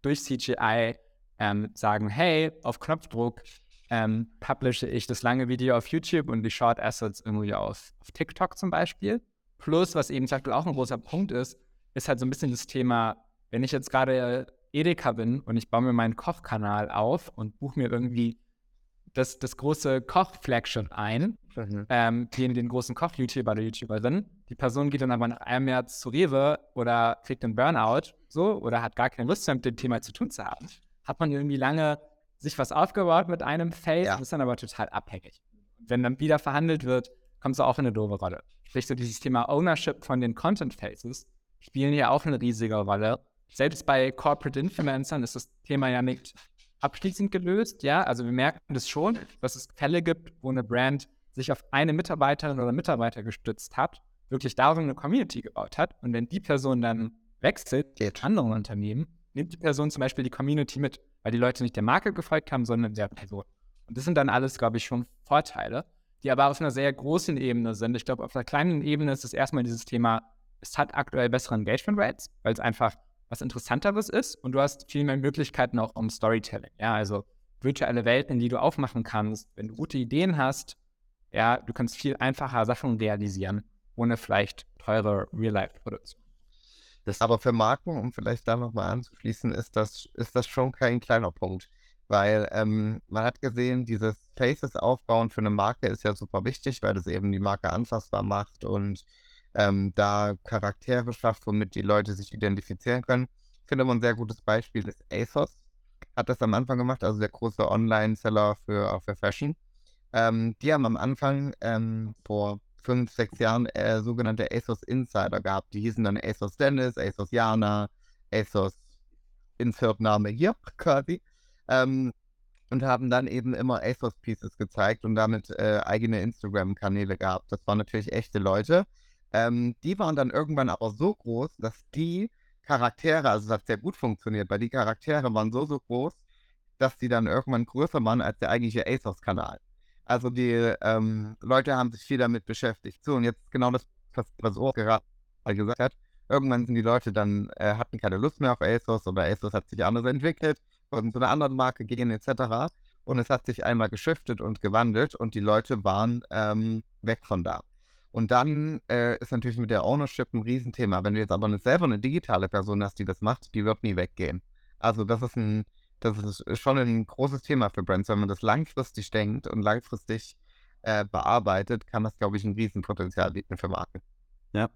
durch CGI ähm, sagen, hey, auf Knopfdruck ähm, publishe ich das lange Video auf YouTube und die Short Assets irgendwie auf, auf TikTok zum Beispiel. Plus, was eben sagt, auch ein großer Punkt ist, ist halt so ein bisschen das Thema, wenn ich jetzt gerade Edeka bin und ich baue mir meinen Kochkanal auf und buche mir irgendwie das, das große Koch-Flagship ein, mhm. ähm, den, den großen Koch-YouTuber oder YouTuberin. Die Person geht dann aber nach einem Jahr zu Rewe oder kriegt einen Burnout so oder hat gar keine Lust mehr mit dem Thema zu tun zu haben. Hat man irgendwie lange sich was aufgebaut mit einem Face ja. ist dann aber total abhängig. Wenn dann wieder verhandelt wird, kommst du auch in eine doofe Rolle. Sprich, so dieses Thema Ownership von den Content Faces spielen hier auch eine riesige Rolle. Selbst bei Corporate Influencern ist das Thema ja nicht abschließend gelöst. Ja, also wir merken das schon, dass es Fälle gibt, wo eine Brand sich auf eine Mitarbeiterin oder Mitarbeiter gestützt hat, wirklich darum eine Community gebaut hat. Und wenn die Person dann wechselt zu anderen Unternehmen, nimmt die Person zum Beispiel die Community mit, weil die Leute nicht der Marke gefolgt haben, sondern der Person. Und das sind dann alles, glaube ich, schon Vorteile, die aber auf einer sehr großen Ebene sind. Ich glaube, auf einer kleinen Ebene ist es erstmal dieses Thema, es hat aktuell bessere Engagement Rates, weil es einfach was Interessanteres ist und du hast viel mehr Möglichkeiten auch um Storytelling. Ja, also virtuelle Welten, die du aufmachen kannst. Wenn du gute Ideen hast, ja, du kannst viel einfacher Sachen realisieren, ohne vielleicht teure Real-Life-Produktion. Das aber für Marken, um vielleicht da nochmal anzuschließen, ist das, ist das schon kein kleiner Punkt. Weil ähm, man hat gesehen, dieses Faces aufbauen für eine Marke ist ja super wichtig, weil das eben die Marke anfassbar macht und ähm, da Charaktere schafft, womit die Leute sich identifizieren können. Ich finde aber ein sehr gutes Beispiel ist ASOS. Hat das am Anfang gemacht, also der große Online-Seller für, für Fashion. Ähm, die haben am Anfang ähm, vor fünf, sechs Jahren äh, sogenannte ASOS Insider gehabt. Die hießen dann ASOS Dennis, ASOS Jana, ASOS Insert-Name hier quasi. Ähm, und haben dann eben immer ASOS Pieces gezeigt und damit äh, eigene Instagram-Kanäle gehabt. Das waren natürlich echte Leute. Ähm, die waren dann irgendwann aber so groß, dass die Charaktere, also das hat sehr gut funktioniert, weil die Charaktere waren so, so groß, dass die dann irgendwann größer waren als der eigentliche ASOS-Kanal. Also die ähm, Leute haben sich viel damit beschäftigt. So, und jetzt genau das, was, was Urs gerade gesagt hat. Irgendwann sind die Leute dann, äh, hatten keine Lust mehr auf ASOS oder ASOS hat sich anders entwickelt, wollten zu einer anderen Marke gehen etc. Und es hat sich einmal geschiftet und gewandelt und die Leute waren ähm, weg von da. Und dann äh, ist natürlich mit der Ownership ein Riesenthema. Wenn du jetzt aber nicht selber eine digitale Person hast, die das macht, die wird nie weggehen. Also das ist ein, das ist schon ein großes Thema für Brands. Wenn man das langfristig denkt und langfristig äh, bearbeitet, kann das, glaube ich, ein Riesenpotenzial bieten für Marken. Ja.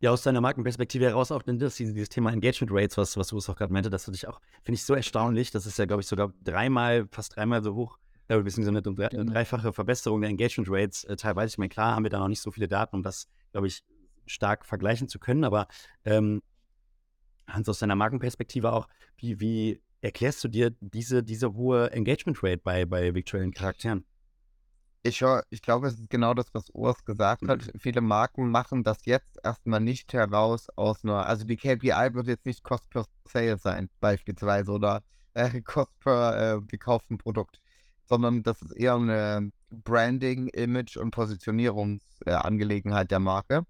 Ja, aus deiner Markenperspektive heraus auch das, dieses Thema Engagement Rates, was, was du auch gerade meinte, das finde ich auch, finde ich so erstaunlich. Das ist ja, glaube ich, sogar dreimal, fast dreimal so hoch äh, beziehungsweise eine, eine genau. dreifache Verbesserung der Engagement Rates äh, teilweise. Ich meine, klar haben wir da noch nicht so viele Daten, um das, glaube ich, stark vergleichen zu können, aber ähm, Hans, aus deiner Markenperspektive auch, wie, wie erklärst du dir diese, diese hohe Engagement Rate bei, bei virtuellen Charakteren? Ich, ich glaube, es ist genau das, was Urs gesagt mhm. hat. Viele Marken machen das jetzt erstmal nicht heraus aus einer, also die KPI wird jetzt nicht Cost per Sale sein, beispielsweise, oder äh, Cost per äh, gekauften Produkt sondern das ist eher eine Branding, Image und Positionierungsangelegenheit äh, der Marke.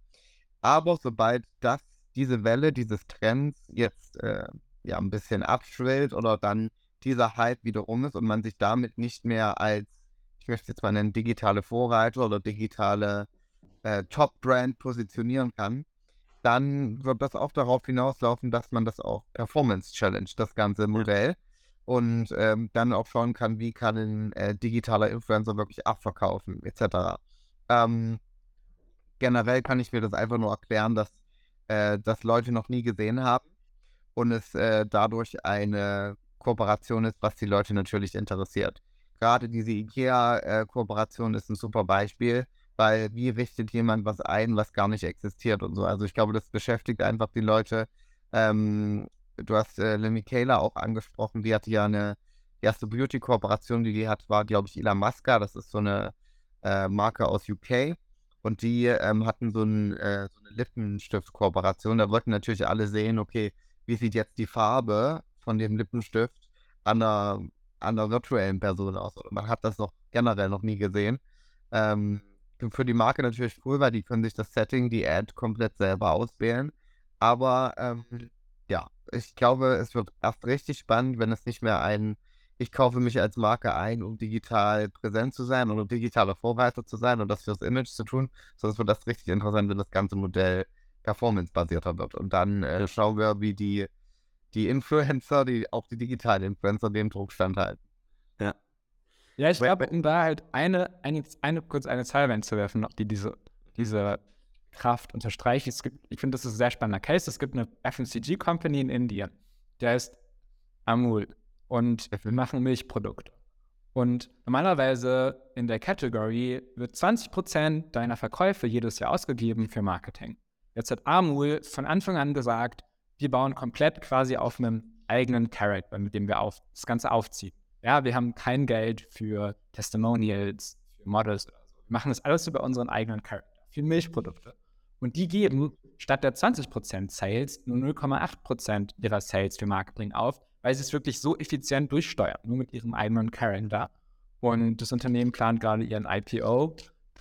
Aber sobald das, diese Welle dieses Trends jetzt äh, ja ein bisschen abschwillt oder dann dieser Hype wieder um ist und man sich damit nicht mehr als, ich möchte jetzt mal nennen, digitale Vorreiter oder digitale äh, Top-Brand positionieren kann, dann wird das auch darauf hinauslaufen, dass man das auch Performance Challenge, das ganze Modell, und ähm, dann auch schauen kann, wie kann ein äh, digitaler Influencer wirklich abverkaufen, etc. Ähm, generell kann ich mir das einfach nur erklären, dass äh, das Leute noch nie gesehen haben und es äh, dadurch eine Kooperation ist, was die Leute natürlich interessiert. Gerade diese IKEA-Kooperation ist ein super Beispiel, weil wie richtet jemand was ein, was gar nicht existiert und so. Also ich glaube, das beschäftigt einfach die Leute. Ähm, du hast äh, Lemmy Kayla auch angesprochen, die hatte ja eine erste Beauty-Kooperation, die die hat, war, glaube ich, Ila Masca, das ist so eine äh, Marke aus UK. Und die ähm, hatten so, ein, äh, so eine Lippenstift-Kooperation. Da wollten natürlich alle sehen, okay, wie sieht jetzt die Farbe von dem Lippenstift an einer, an einer virtuellen Person aus. Man hat das noch generell noch nie gesehen. Ähm, für die Marke natürlich cool, weil die können sich das Setting, die Ad komplett selber auswählen. Aber ähm, ja, ich glaube, es wird erst richtig spannend, wenn es nicht mehr ein ich kaufe mich als Marke ein, um digital präsent zu sein und um digitaler Vorreiter zu sein und das fürs Image zu tun, sonst wird das richtig interessant, wenn das ganze Modell performance-basierter wird. Und dann äh, schauen wir, wie die, die Influencer, die, auch die digitalen Influencer, dem Druck standhalten. Ja. Ja, ich glaube, um da halt eine, eine, eine, kurz eine Zahl reinzuwerfen, noch die diese, diese Kraft unterstreicht. Es gibt, ich finde, das ist ein sehr spannender Case. Es gibt eine FMCG-Company in Indien, der ist Amul und wir machen Milchprodukte. Und normalerweise in der Category wird 20% deiner Verkäufe jedes Jahr ausgegeben für Marketing. Jetzt hat Amul von Anfang an gesagt, wir bauen komplett quasi auf einem eigenen Character, mit dem wir auf, das Ganze aufziehen. Ja, wir haben kein Geld für Testimonials, für Models oder so. Wir machen das alles über unseren eigenen Charakter, für Milchprodukte. Und die geben statt der 20% Sales nur 0,8% ihrer Sales für Marketing auf, weil sie es wirklich so effizient durchsteuern, nur mit ihrem eigenen Charakter. Und das Unternehmen plant gerade ihren IPO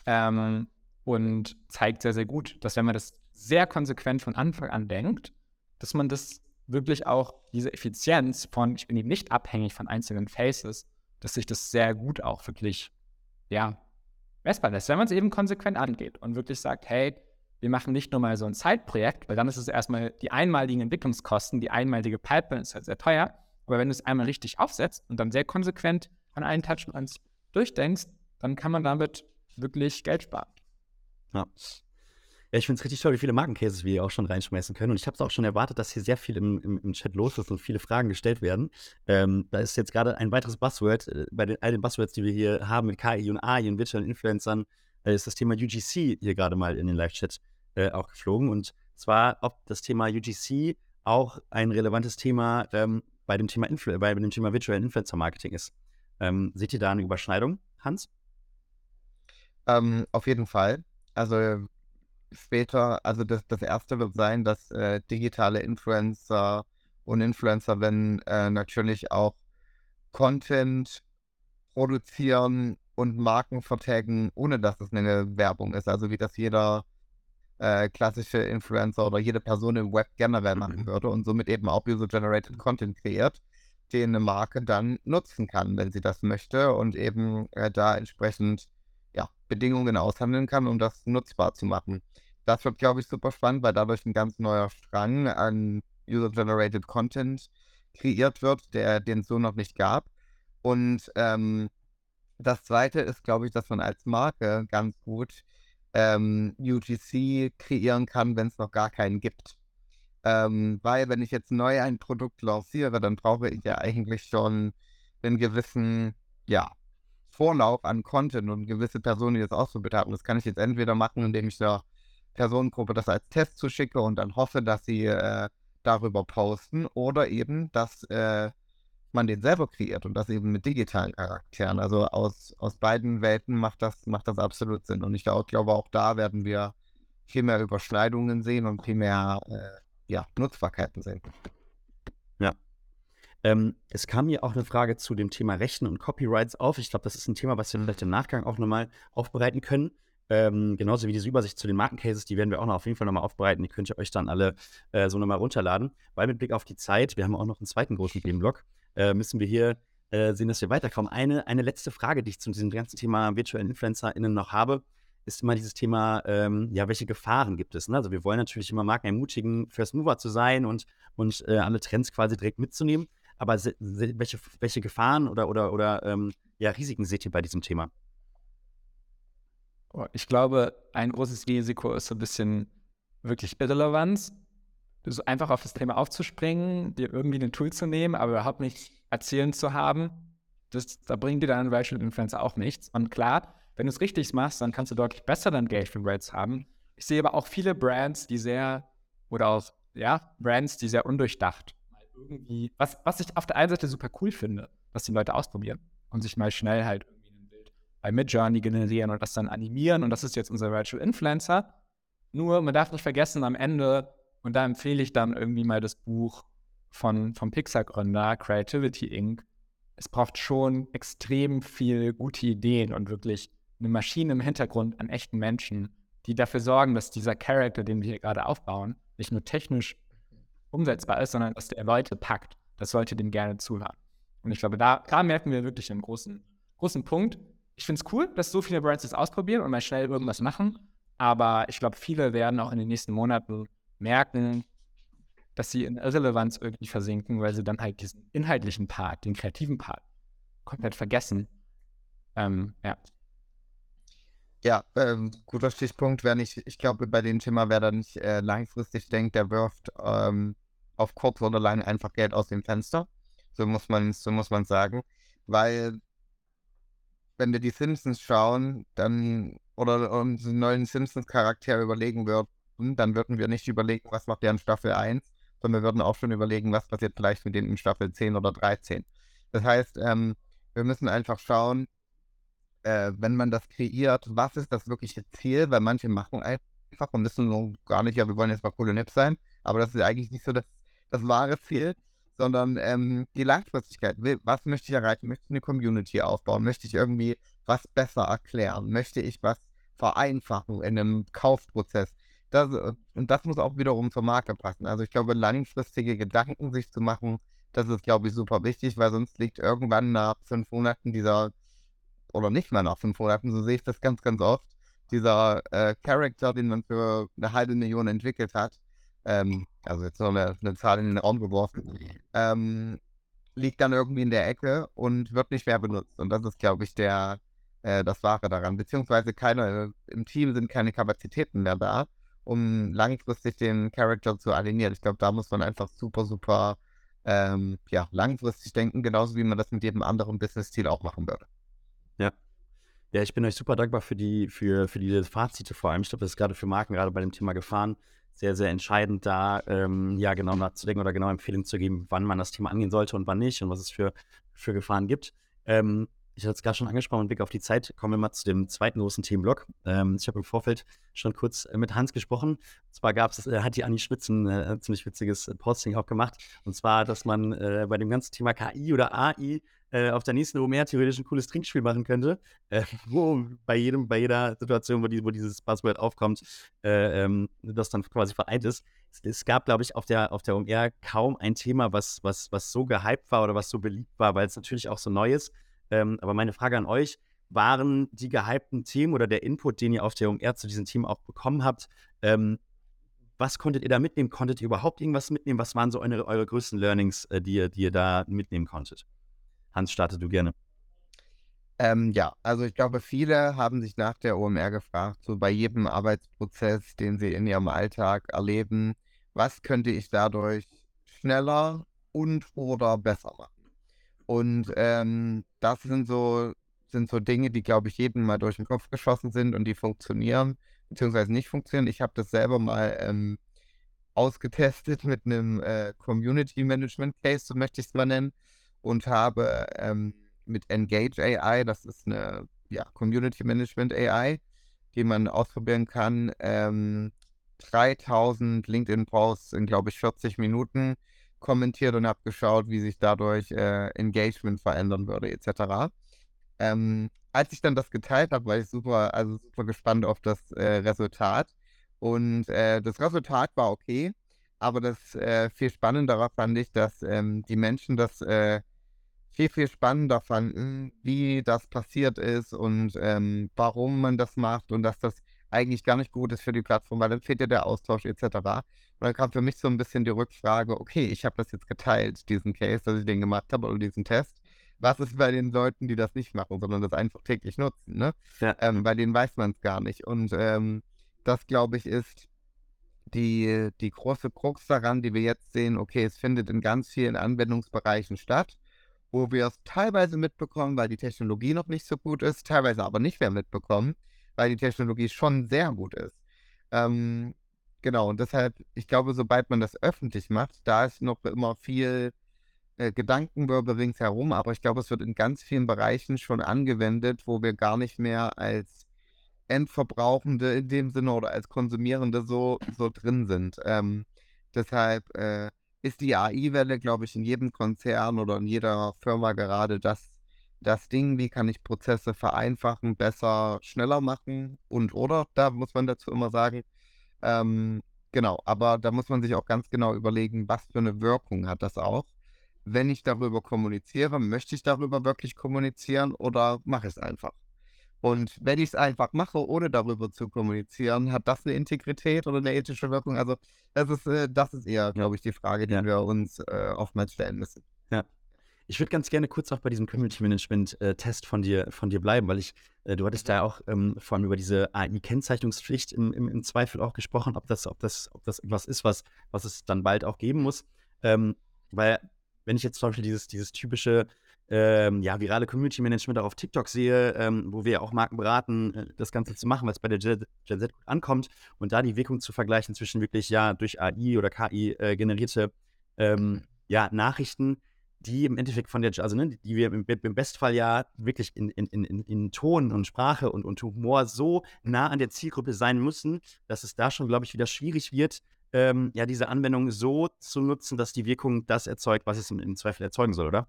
ähm, und zeigt sehr, sehr gut, dass wenn man das sehr konsequent von Anfang an denkt, dass man das wirklich auch diese Effizienz von, ich bin eben nicht abhängig von einzelnen Faces, dass sich das sehr gut auch wirklich, ja, messbar lässt, wenn man es eben konsequent angeht und wirklich sagt, hey, wir machen nicht nur mal so ein Zeitprojekt, weil dann ist es erstmal die einmaligen Entwicklungskosten, die einmalige Pipeline ist halt sehr teuer, aber wenn du es einmal richtig aufsetzt und dann sehr konsequent an allen Touchpoints durchdenkst, dann kann man damit wirklich Geld sparen. Ja. Ja, ich finde es richtig toll, wie viele Markencases wir hier auch schon reinschmeißen können. Und ich habe es auch schon erwartet, dass hier sehr viel im, im, im, Chat los ist und viele Fragen gestellt werden. Ähm, da ist jetzt gerade ein weiteres Buzzword. Äh, bei den, all den Buzzwords, die wir hier haben mit KI und AI und Virtual Influencern, äh, ist das Thema UGC hier gerade mal in den Live-Chat äh, auch geflogen. Und zwar, ob das Thema UGC auch ein relevantes Thema ähm, bei, dem Thema Influ Thema Virtual Influencer Marketing ist. Ähm, seht ihr da eine Überschneidung, Hans? Ähm, auf jeden Fall. Also später, also das, das erste wird sein, dass äh, digitale Influencer und Influencerinnen äh, natürlich auch Content produzieren und Marken vertaggen, ohne dass es eine Werbung ist. Also wie das jeder äh, klassische Influencer oder jede Person im Web generell machen mhm. würde und somit eben auch User-Generated Content kreiert, den eine Marke dann nutzen kann, wenn sie das möchte und eben äh, da entsprechend ja, Bedingungen aushandeln kann, um das nutzbar zu machen das wird, glaube ich, super spannend, weil dadurch ein ganz neuer Strang an User-Generated Content kreiert wird, der den es so noch nicht gab. Und ähm, das zweite ist, glaube ich, dass man als Marke ganz gut ähm, UGC kreieren kann, wenn es noch gar keinen gibt. Ähm, weil wenn ich jetzt neu ein Produkt lanciere, dann brauche ich ja eigentlich schon einen gewissen, ja, Vorlauf an Content und gewisse Personen, die das ausprobiert haben. Das kann ich jetzt entweder machen, indem ich da Personengruppe das als Test zuschicke und dann hoffe, dass sie äh, darüber posten oder eben, dass äh, man den selber kreiert und das eben mit digitalen Charakteren. Also aus, aus beiden Welten macht das, macht das absolut Sinn. Und ich glaube, auch da werden wir viel mehr Überschneidungen sehen und viel mehr äh, ja, Nutzbarkeiten sehen. Ja. Ähm, es kam hier auch eine Frage zu dem Thema Rechten und Copyrights auf. Ich glaube, das ist ein Thema, was wir vielleicht im Nachgang auch nochmal aufbereiten können. Ähm, genauso wie diese Übersicht zu den Markencases, die werden wir auch noch auf jeden Fall nochmal aufbereiten. Die könnt ihr euch dann alle äh, so nochmal runterladen. Weil mit Blick auf die Zeit, wir haben auch noch einen zweiten großen Themenblock, äh, müssen wir hier äh, sehen, dass wir weiterkommen. Eine, eine letzte Frage, die ich zu diesem ganzen Thema virtuellen InfluencerInnen noch habe, ist immer dieses Thema, ähm, ja, welche Gefahren gibt es? Ne? Also wir wollen natürlich immer Marken ermutigen, First Mover zu sein und, und äh, alle Trends quasi direkt mitzunehmen. Aber welche, welche Gefahren oder, oder, oder ähm, ja, Risiken seht ihr bei diesem Thema? Oh, ich glaube, ein großes Risiko ist so ein bisschen wirklich Irrelevanz. So einfach auf das Thema aufzuspringen, dir irgendwie ein Tool zu nehmen, aber überhaupt nicht erzählen zu haben, das, da bringt dir dann Virtual Influencer auch nichts. Und klar, wenn du es richtig machst, dann kannst du deutlich bessere Engagement Rates haben. Ich sehe aber auch viele Brands, die sehr, oder auch, ja, Brands, die sehr undurchdacht irgendwie, was, was ich auf der einen Seite super cool finde, dass die Leute ausprobieren und sich mal schnell halt bei Midjourney generieren und das dann animieren und das ist jetzt unser Virtual Influencer. Nur, man darf nicht vergessen, am Ende, und da empfehle ich dann irgendwie mal das Buch von, vom Pixar-Gründer, Creativity Inc., es braucht schon extrem viel gute Ideen und wirklich eine Maschine im Hintergrund an echten Menschen, die dafür sorgen, dass dieser Charakter, den wir hier gerade aufbauen, nicht nur technisch umsetzbar ist, sondern dass der Leute packt. Das sollte dem gerne zuhören. Und ich glaube, da, da merken wir wirklich einen großen, großen Punkt. Ich finde es cool, dass so viele Brands das ausprobieren und mal schnell irgendwas machen. Aber ich glaube, viele werden auch in den nächsten Monaten merken, dass sie in Irrelevanz irgendwie versinken, weil sie dann halt diesen inhaltlichen Part, den kreativen Part komplett vergessen. Ähm, ja. Ja, ähm, guter Stichpunkt. Wer nicht, ich glaube, bei dem Thema, wer da nicht äh, langfristig denkt, der wirft ähm, auf kurz oder lang einfach Geld aus dem Fenster. So muss man, so muss man sagen. Weil, wenn wir die Simpsons schauen, dann oder uns einen neuen Simpsons-Charakter überlegen würden, dann würden wir nicht überlegen, was macht der in Staffel 1, sondern wir würden auch schon überlegen, was passiert vielleicht mit denen in Staffel 10 oder 13. Das heißt, ähm, wir müssen einfach schauen, äh, wenn man das kreiert, was ist das wirkliche Ziel, weil manche machen einfach und wissen so gar nicht, ja, wir wollen jetzt mal coole Nips sein, aber das ist eigentlich nicht so das, das wahre Ziel, sondern ähm, die Langfristigkeit. Was möchte ich erreichen? Möchte ich eine Community aufbauen? Möchte ich irgendwie was besser erklären? Möchte ich was vereinfachen in einem Kaufprozess? Das, und das muss auch wiederum zur Marke passen. Also ich glaube, langfristige Gedanken sich zu machen, das ist, glaube ich, super wichtig, weil sonst liegt irgendwann nach fünf Monaten dieser, oder nicht mal nach fünf Monaten, so sehe ich das ganz, ganz oft, dieser äh, Charakter, den man für eine halbe Million entwickelt hat, ähm, also jetzt noch eine, eine, Zahl in den Raum geworfen, ähm, liegt dann irgendwie in der Ecke und wird nicht mehr benutzt. Und das ist, glaube ich, der, äh, das Wahre daran. Beziehungsweise keine, im Team sind keine Kapazitäten mehr da, um langfristig den Charakter zu alignieren. Ich glaube, da muss man einfach super, super ähm, ja, langfristig denken, genauso wie man das mit jedem anderen Business-Ziel auch machen würde. Ja. Ja, ich bin euch super dankbar für die, für, für die Fazite vor allem. Ich glaube, das ist gerade für Marken, gerade bei dem Thema Gefahren, sehr, sehr entscheidend, da ähm, ja genau nachzudenken oder genau Empfehlungen zu geben, wann man das Thema angehen sollte und wann nicht und was es für, für Gefahren gibt. Ähm, ich hatte es gerade schon angesprochen, mit Blick auf die Zeit, kommen wir mal zu dem zweiten großen Themenblock. Ähm, ich habe im Vorfeld schon kurz äh, mit Hans gesprochen. Und zwar gab es, äh, hat die Anni Schmitz ein äh, ziemlich witziges Posting auch gemacht. Und zwar, dass man äh, bei dem ganzen Thema KI oder AI äh, auf der nächsten OMR theoretisch ein cooles Trinkspiel machen könnte, äh, wo bei jedem, bei jeder Situation, wo, die, wo dieses Buzzword aufkommt, ähm, das dann quasi vereint ist. Es, es gab, glaube ich, auf der, auf der OMR kaum ein Thema, was, was, was so gehypt war oder was so beliebt war, weil es natürlich auch so neu ist. Ähm, aber meine Frage an euch, waren die gehypten Themen oder der Input, den ihr auf der OMR zu diesen Themen auch bekommen habt, ähm, was konntet ihr da mitnehmen? Konntet ihr überhaupt irgendwas mitnehmen? Was waren so eure, eure größten Learnings, äh, die, ihr, die ihr da mitnehmen konntet? Hans, starte du gerne. Ähm, ja, also ich glaube, viele haben sich nach der OMR gefragt, so bei jedem Arbeitsprozess, den sie in ihrem Alltag erleben, was könnte ich dadurch schneller und oder besser machen? Und ähm, das sind so, sind so Dinge, die, glaube ich, jedem mal durch den Kopf geschossen sind und die funktionieren, beziehungsweise nicht funktionieren. Ich habe das selber mal ähm, ausgetestet mit einem äh, Community Management Case, so möchte ich es mal nennen, und habe ähm, mit Engage AI, das ist eine ja, Community Management AI, die man ausprobieren kann, 3000 ähm, LinkedIn-Posts in, glaube ich, 40 Minuten kommentiert und habe geschaut, wie sich dadurch äh, Engagement verändern würde, etc. Ähm, als ich dann das geteilt habe, war ich super, also super gespannt auf das äh, Resultat. Und äh, das Resultat war okay, aber das äh, viel spannendere fand ich, dass ähm, die Menschen das äh, viel, viel spannender fanden, wie das passiert ist und ähm, warum man das macht und dass das eigentlich gar nicht gut ist für die Plattform, weil dann fehlt ja der Austausch etc. Und dann kam für mich so ein bisschen die Rückfrage, okay, ich habe das jetzt geteilt, diesen Case, dass ich den gemacht habe oder diesen Test. Was ist bei den Leuten, die das nicht machen, sondern das einfach täglich nutzen? Ne? Ja. Ähm, bei denen weiß man es gar nicht. Und ähm, das, glaube ich, ist die, die große Krux daran, die wir jetzt sehen, okay, es findet in ganz vielen Anwendungsbereichen statt, wo wir es teilweise mitbekommen, weil die Technologie noch nicht so gut ist, teilweise aber nicht mehr mitbekommen, weil die Technologie schon sehr gut ist. Ähm, Genau, und deshalb, ich glaube, sobald man das öffentlich macht, da ist noch immer viel äh, Gedankenwirbel ringsherum, aber ich glaube, es wird in ganz vielen Bereichen schon angewendet, wo wir gar nicht mehr als Endverbrauchende in dem Sinne oder als Konsumierende so, so drin sind. Ähm, deshalb äh, ist die AI-Welle, glaube ich, in jedem Konzern oder in jeder Firma gerade das, das Ding, wie kann ich Prozesse vereinfachen, besser, schneller machen und oder, da muss man dazu immer sagen, ähm, genau, aber da muss man sich auch ganz genau überlegen, was für eine Wirkung hat das auch. wenn ich darüber kommuniziere, möchte ich darüber wirklich kommunizieren oder mache ich es einfach? Und wenn ich es einfach mache, ohne darüber zu kommunizieren, hat das eine Integrität oder eine ethische Wirkung? Also das ist, äh, das ist eher, glaube ich, die Frage, die Ja. wir uns äh, oftmals stellen müssen. Ja. Ich würde ganz gerne kurz auch bei diesem Community Management äh, Test von dir, von dir bleiben, weil ich, äh, du hattest da auch ähm, vor allem über diese AI-Kennzeichnungspflicht im, im, im Zweifel auch gesprochen, ob das, ob das, ob das etwas ist, was, was es dann bald auch geben muss. Ähm, weil, wenn ich jetzt zum Beispiel dieses, dieses typische ähm, ja, virale Community Management auch auf TikTok sehe, ähm, wo wir auch Marken beraten, äh, das Ganze zu machen, weil es bei der Gen Gen Z gut ankommt und da die Wirkung zu vergleichen zwischen wirklich ja durch AI oder KI äh, generierte ähm, ja, Nachrichten, die im Endeffekt von der, also ne, die wir im, im Bestfall ja wirklich in, in, in, in Ton und Sprache und, und Humor so nah an der Zielgruppe sein müssen, dass es da schon, glaube ich, wieder schwierig wird, ähm, ja, diese Anwendung so zu nutzen, dass die Wirkung das erzeugt, was es im, im Zweifel erzeugen soll, oder?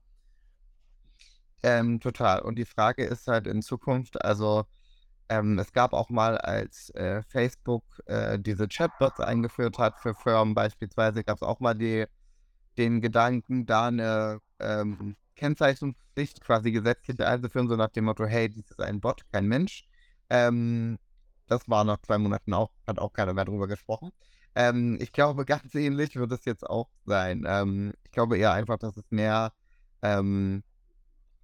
Ähm, total. Und die Frage ist halt in Zukunft, also ähm, es gab auch mal, als äh, Facebook äh, diese Chatbots eingeführt hat für Firmen beispielsweise, gab es auch mal die, den Gedanken, da eine ähm, Kennzeichnungspflicht quasi gesetzlich einzuführen, so nach dem Motto, hey, dies ist ein Bot, kein Mensch. Ähm, das war nach zwei Monaten auch, hat auch keiner mehr drüber gesprochen. Ähm, ich glaube, ganz ähnlich wird es jetzt auch sein. Ähm, ich glaube eher einfach, dass es mehr ähm,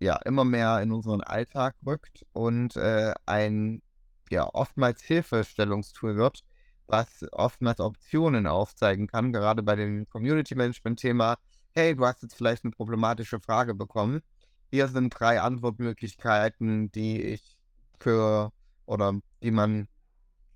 ja, immer mehr in unseren Alltag rückt und äh, ein ja, oftmals Hilfestellungstool wird, was oftmals Optionen aufzeigen kann, gerade bei dem Community Management Thema. Hey, du hast jetzt vielleicht eine problematische Frage bekommen. Hier sind drei Antwortmöglichkeiten, die ich für oder die man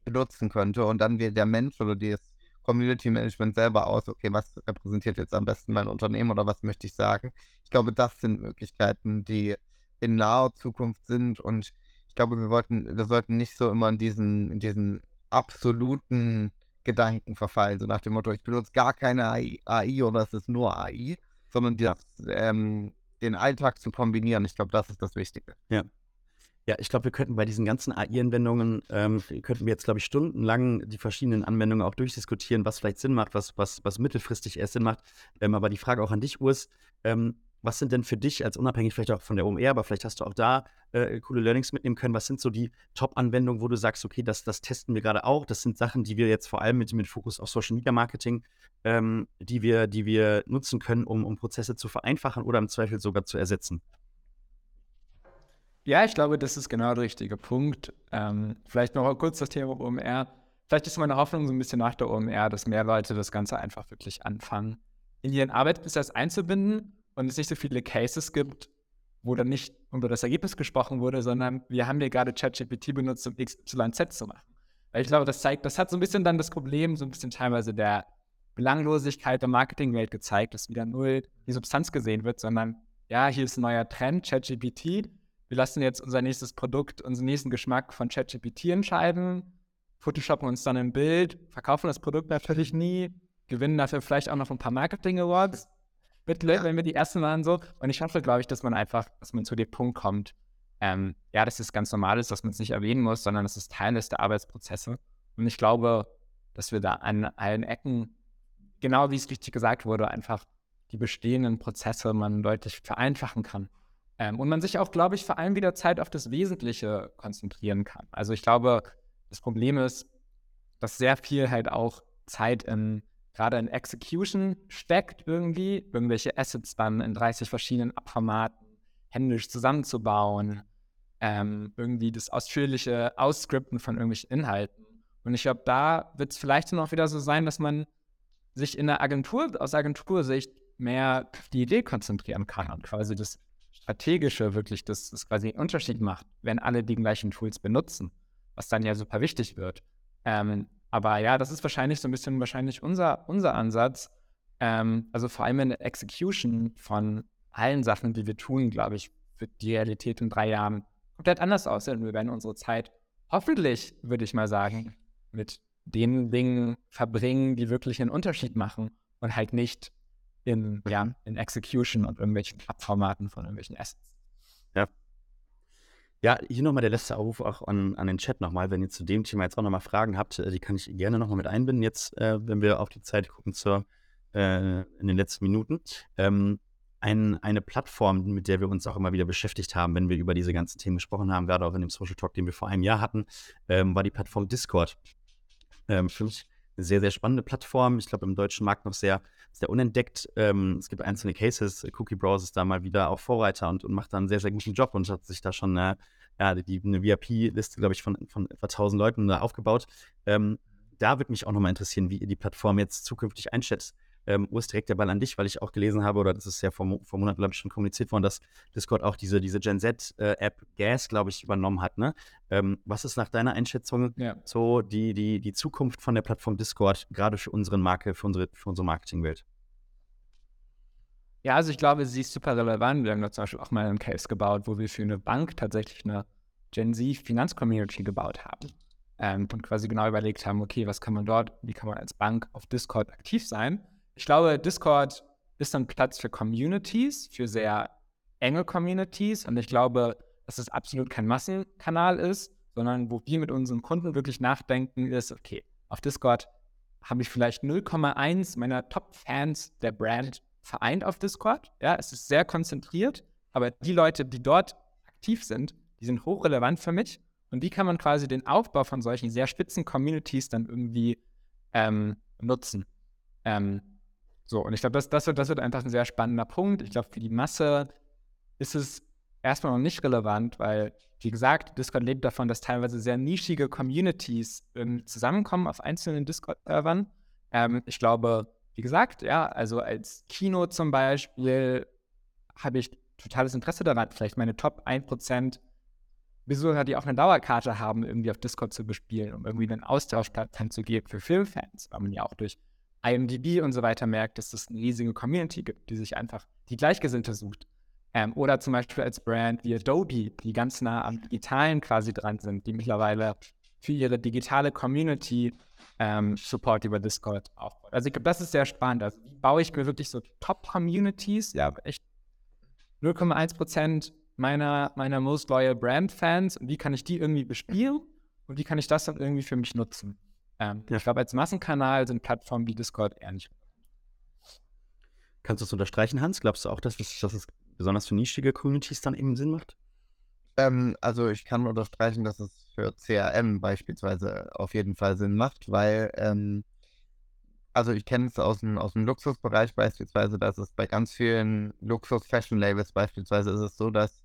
benutzen könnte. Und dann wählt der Mensch oder das Community Management selber aus, okay, was repräsentiert jetzt am besten mein Unternehmen oder was möchte ich sagen. Ich glaube, das sind Möglichkeiten, die in naher Zukunft sind und ich glaube, wir wollten, wir sollten nicht so immer in diesen, in diesen absoluten Gedanken verfallen, so nach dem Motto, ich benutze gar keine AI, AI oder es ist nur AI, sondern das, ähm, den Alltag zu kombinieren. Ich glaube, das ist das Wichtige. Ja. Ja, ich glaube, wir könnten bei diesen ganzen AI-Anwendungen, ähm, könnten wir jetzt, glaube ich, stundenlang die verschiedenen Anwendungen auch durchdiskutieren, was vielleicht Sinn macht, was, was, was mittelfristig erst Sinn macht. Ähm, aber die Frage auch an dich, Urs, ähm, was sind denn für dich als unabhängig vielleicht auch von der OMR, aber vielleicht hast du auch da äh, coole Learnings mitnehmen können. Was sind so die Top-Anwendungen, wo du sagst, okay, das, das testen wir gerade auch. Das sind Sachen, die wir jetzt vor allem mit, mit Fokus auf Social Media Marketing, ähm, die, wir, die wir nutzen können, um, um Prozesse zu vereinfachen oder im Zweifel sogar zu ersetzen. Ja, ich glaube, das ist genau der richtige Punkt. Ähm, vielleicht noch kurz das Thema OMR. Vielleicht ist meine Hoffnung so ein bisschen nach der OMR, dass mehr Leute das Ganze einfach wirklich anfangen, in ihren Arbeitsprozess einzubinden und es nicht so viele Cases gibt, wo dann nicht über das Ergebnis gesprochen wurde, sondern wir haben hier gerade ChatGPT benutzt, um XYZ zu machen. Weil ich glaube, das zeigt, das hat so ein bisschen dann das Problem, so ein bisschen teilweise der Belanglosigkeit der Marketingwelt gezeigt, dass wieder null die Substanz gesehen wird, sondern ja, hier ist ein neuer Trend, ChatGPT. Wir lassen jetzt unser nächstes Produkt, unseren nächsten Geschmack von ChatGPT entscheiden, photoshoppen uns dann ein Bild, verkaufen das Produkt natürlich nie, gewinnen dafür vielleicht auch noch ein paar Marketing Awards. Bitte, wenn wir die ersten waren so. Und ich hoffe, glaube ich, dass man einfach, dass man zu dem Punkt kommt, ähm, ja, dass es ganz normal ist, dass man es nicht erwähnen muss, sondern dass es Teil ist der Arbeitsprozesse. Und ich glaube, dass wir da an allen Ecken, genau wie es richtig gesagt wurde, einfach die bestehenden Prozesse man deutlich vereinfachen kann. Ähm, und man sich auch, glaube ich, vor allem wieder Zeit auf das Wesentliche konzentrieren kann. Also ich glaube, das Problem ist, dass sehr viel halt auch Zeit in gerade in Execution steckt irgendwie, irgendwelche Assets dann in 30 verschiedenen Abformaten händisch zusammenzubauen, ähm, irgendwie das ausführliche Ausscripten von irgendwelchen Inhalten. Und ich glaube, da wird es vielleicht dann auch wieder so sein, dass man sich in der Agentur, aus Agentursicht mehr auf die Idee konzentrieren kann und quasi das Strategische wirklich, das, das quasi einen Unterschied macht, wenn alle die gleichen Tools benutzen, was dann ja super wichtig wird. Ähm, aber ja, das ist wahrscheinlich so ein bisschen wahrscheinlich unser, unser Ansatz. Ähm, also vor allem in der Execution von allen Sachen, die wir tun, glaube ich, wird die Realität in drei Jahren komplett anders aussehen. Wir werden unsere Zeit hoffentlich, würde ich mal sagen, mit den Dingen verbringen, die wirklich einen Unterschied machen und halt nicht in, ja, in Execution und irgendwelchen Abformaten von irgendwelchen Assets. Ja. Ja, hier nochmal der letzte Aufruf auch an, an den Chat nochmal. Wenn ihr zu dem Thema jetzt auch nochmal Fragen habt, äh, die kann ich gerne nochmal mit einbinden, jetzt, äh, wenn wir auf die Zeit gucken zur, äh, in den letzten Minuten. Ähm, ein, eine Plattform, mit der wir uns auch immer wieder beschäftigt haben, wenn wir über diese ganzen Themen gesprochen haben, gerade auch in dem Social Talk, den wir vor einem Jahr hatten, ähm, war die Plattform Discord. Ähm, für mich eine sehr, sehr spannende Plattform. Ich glaube, im deutschen Markt noch sehr, sehr unentdeckt. Ähm, es gibt einzelne Cases. Cookie Browser ist da mal wieder auch Vorreiter und, und macht da einen sehr, sehr guten Job und hat sich da schon äh, ja, die, eine VIP-Liste, glaube ich, von, von etwa 1000 Leuten da aufgebaut. Ähm, da würde mich auch nochmal interessieren, wie ihr die Plattform jetzt zukünftig einschätzt. Ähm, Urs, direkt der Ball an dich, weil ich auch gelesen habe, oder das ist ja vor, vor Monaten, glaube ich, schon kommuniziert worden, dass Discord auch diese, diese Gen Z-App äh, Gas, glaube ich, übernommen hat. Ne? Ähm, was ist nach deiner Einschätzung ja. so die, die, die Zukunft von der Plattform Discord, gerade für unsere Marke, für unsere, für unsere Marketingwelt? Ja, also ich glaube, sie ist super relevant. Wir haben da zum Beispiel auch mal einen Case gebaut, wo wir für eine Bank tatsächlich eine Gen Z-Finanzcommunity gebaut haben. Ähm, und quasi genau überlegt haben, okay, was kann man dort, wie kann man als Bank auf Discord aktiv sein? Ich glaube, Discord ist ein Platz für Communities, für sehr enge Communities. Und ich glaube, dass es absolut kein Massenkanal ist, sondern wo wir mit unseren Kunden wirklich nachdenken, ist, okay, auf Discord habe ich vielleicht 0,1 meiner Top-Fans der Brand vereint auf Discord. Ja, es ist sehr konzentriert, aber die Leute, die dort aktiv sind, die sind hochrelevant für mich. Und wie kann man quasi den Aufbau von solchen sehr spitzen Communities dann irgendwie ähm, nutzen? Ähm, so, und ich glaube, das, das, wird, das wird einfach ein sehr spannender Punkt. Ich glaube, für die Masse ist es erstmal noch nicht relevant, weil, wie gesagt, Discord lebt davon, dass teilweise sehr nischige Communities ähm, zusammenkommen auf einzelnen Discord-Servern. Ähm, ich glaube, wie gesagt, ja, also als Kino zum Beispiel habe ich totales Interesse daran, vielleicht meine Top 1% Besucher, die auch eine Dauerkarte haben, irgendwie auf Discord zu bespielen, um irgendwie einen Austauschplattform zu geben für Filmfans, weil man ja auch durch IMDb und so weiter merkt, dass es eine riesige Community gibt, die sich einfach die Gleichgesinnte sucht. Ähm, oder zum Beispiel als Brand wie Adobe, die ganz nah am Digitalen quasi dran sind, die mittlerweile für ihre digitale Community ähm, Support über Discord aufbaut. Also ich glaube, das ist sehr spannend. Also wie baue ich mir wirklich so Top-Communities, ja, echt 0,1 Prozent meiner, meiner most loyal Brand-Fans und wie kann ich die irgendwie bespielen und wie kann ich das dann irgendwie für mich nutzen? Ähm, ja. Ich glaube, als Massenkanal sind Plattformen wie Discord eher nicht. Kannst du das unterstreichen, Hans? Glaubst du auch, dass, dass es besonders für nischige Communities dann eben Sinn macht? Ähm, also ich kann unterstreichen, dass es für CRM beispielsweise auf jeden Fall Sinn macht, weil, ähm, also ich kenne es aus dem, aus dem Luxusbereich beispielsweise, dass es bei ganz vielen Luxus-Fashion-Labels beispielsweise ist es so, dass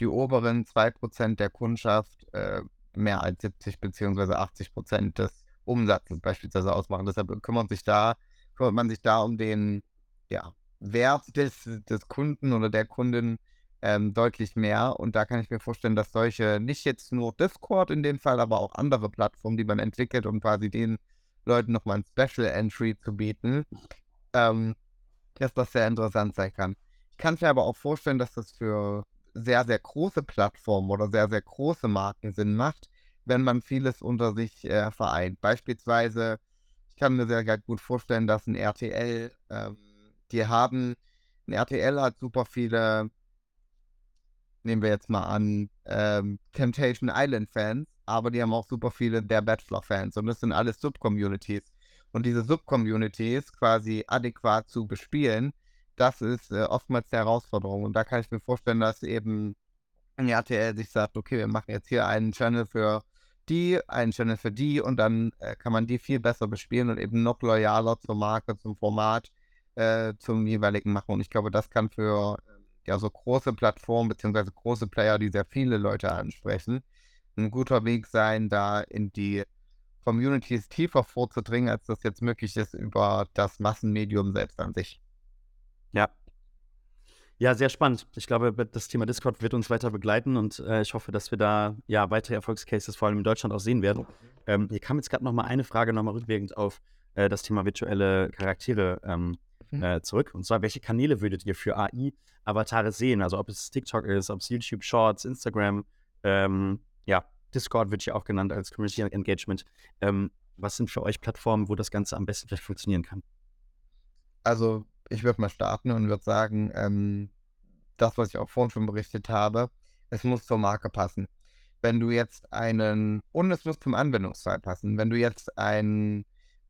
die oberen 2% der Kundschaft äh, mehr als 70 bzw. 80% des Umsatzes beispielsweise ausmachen. Deshalb kümmert sich da, kümmert man sich da um den ja, Wert des, des Kunden oder der Kundin ähm, deutlich mehr. Und da kann ich mir vorstellen, dass solche, nicht jetzt nur Discord in dem Fall, aber auch andere Plattformen, die man entwickelt, um quasi den Leuten nochmal ein Special Entry zu bieten, ähm, dass das sehr interessant sein kann. Ich kann mir aber auch vorstellen, dass das für sehr, sehr große Plattformen oder sehr, sehr große Marken Sinn macht, wenn man vieles unter sich äh, vereint. Beispielsweise, ich kann mir sehr gut vorstellen, dass ein RTL, ähm, die haben, ein RTL hat super viele nehmen wir jetzt mal an, ähm, Temptation Island-Fans, aber die haben auch super viele der Bachelor-Fans und das sind alles Subcommunities. Und diese Subcommunities quasi adäquat zu bespielen, das ist äh, oftmals die Herausforderung. Und da kann ich mir vorstellen, dass eben ein RTL sich sagt, okay, wir machen jetzt hier einen Channel für die, einen Channel für die und dann äh, kann man die viel besser bespielen und eben noch loyaler zur Marke, zum Format, äh, zum jeweiligen machen. Und ich glaube, das kann für ja so große Plattformen beziehungsweise große Player, die sehr viele Leute ansprechen, ein guter Weg sein, da in die Communities tiefer vorzudringen, als das jetzt möglich ist über das Massenmedium selbst an sich. Ja. Ja, sehr spannend. Ich glaube, das Thema Discord wird uns weiter begleiten und äh, ich hoffe, dass wir da ja weitere Erfolgscases vor allem in Deutschland auch sehen werden. Ähm, hier kam jetzt gerade noch mal eine Frage noch mal rückwirkend auf äh, das Thema virtuelle Charaktere ähm, mhm. äh, zurück. Und zwar, welche Kanäle würdet ihr für AI-Avatare sehen? Also ob es TikTok ist, ob es YouTube Shorts, Instagram, ähm, ja, Discord wird ja auch genannt als Community Engagement. Ähm, was sind für euch Plattformen, wo das Ganze am besten vielleicht funktionieren kann? Also, ich würde mal starten und würde sagen, ähm, das, was ich auch vorhin schon berichtet habe, es muss zur Marke passen. Wenn du jetzt einen, und es muss zum Anwendungsfall passen, wenn du jetzt einen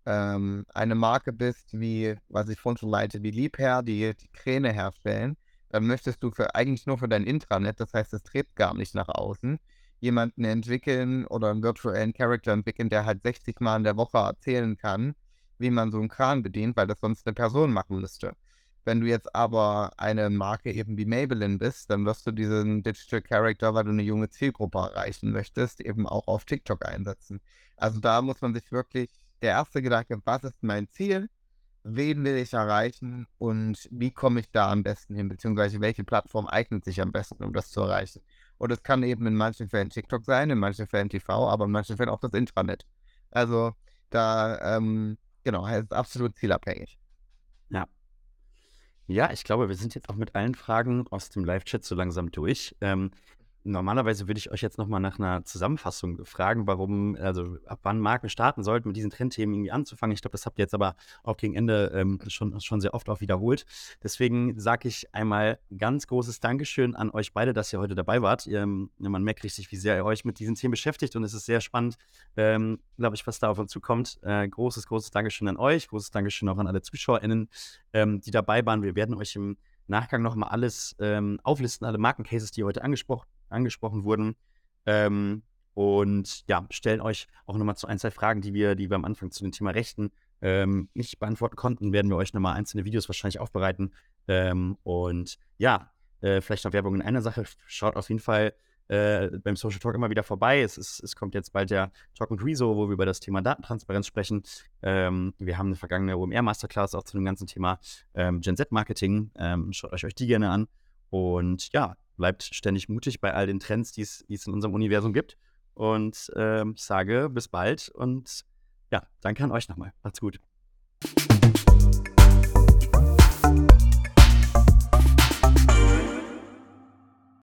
ähm, eine Marke bist, wie, was ich vorhin schon meinte, wie Liebherr, die, die Kräne herstellen, dann möchtest du für eigentlich nur für dein Intranet, das heißt, es trägt gar nicht nach außen, jemanden entwickeln oder einen virtuellen Charakter entwickeln, der halt 60 Mal in der Woche erzählen kann, wie man so einen Kran bedient, weil das sonst eine Person machen müsste. Wenn du jetzt aber eine Marke eben wie Maybelline bist, dann wirst du diesen Digital Character, weil du eine junge Zielgruppe erreichen möchtest, eben auch auf TikTok einsetzen. Also da muss man sich wirklich, der erste Gedanke, was ist mein Ziel? Wen will ich erreichen und wie komme ich da am besten hin, beziehungsweise welche Plattform eignet sich am besten, um das zu erreichen? Und es kann eben in manchen Fällen TikTok sein, in manchen Fällen TV, aber in manchen Fällen auch das Intranet. Also da, ähm, genau, ist absolut zielabhängig. Ja. Ja, ich glaube, wir sind jetzt auch mit allen Fragen aus dem Live-Chat so langsam durch. Ähm, Normalerweise würde ich euch jetzt nochmal nach einer Zusammenfassung fragen, warum, also ab wann Marken starten sollten, mit diesen Trendthemen irgendwie anzufangen. Ich glaube, das habt ihr jetzt aber auch gegen Ende ähm, schon, schon sehr oft auch wiederholt. Deswegen sage ich einmal ganz großes Dankeschön an euch beide, dass ihr heute dabei wart. Ihr, ähm, man merkt richtig, wie sehr ihr euch mit diesen Themen beschäftigt und es ist sehr spannend, ähm, glaube ich, was da auf uns zukommt. Äh, großes, großes Dankeschön an euch, großes Dankeschön auch an alle ZuschauerInnen, ähm, die dabei waren. Wir werden euch im Nachgang nochmal alles ähm, auflisten, alle Markencases, die heute angesprochen angesprochen wurden. Ähm, und ja, stellen euch auch nochmal zu ein, zwei Fragen, die wir, die wir am Anfang zu dem Thema Rechten ähm, nicht beantworten konnten, werden wir euch nochmal einzelne Videos wahrscheinlich aufbereiten. Ähm, und ja, äh, vielleicht noch Werbung in einer Sache. Schaut auf jeden Fall äh, beim Social Talk immer wieder vorbei. Es, ist, es kommt jetzt bald der Talk mit Rezo, wo wir über das Thema Datentransparenz sprechen. Ähm, wir haben eine vergangene OMR-Masterclass auch zu dem ganzen Thema ähm, Gen Z-Marketing. Ähm, schaut euch, euch die gerne an. Und ja, bleibt ständig mutig bei all den Trends, die es in unserem Universum gibt. Und äh, sage bis bald und ja, danke an euch nochmal. Macht's gut.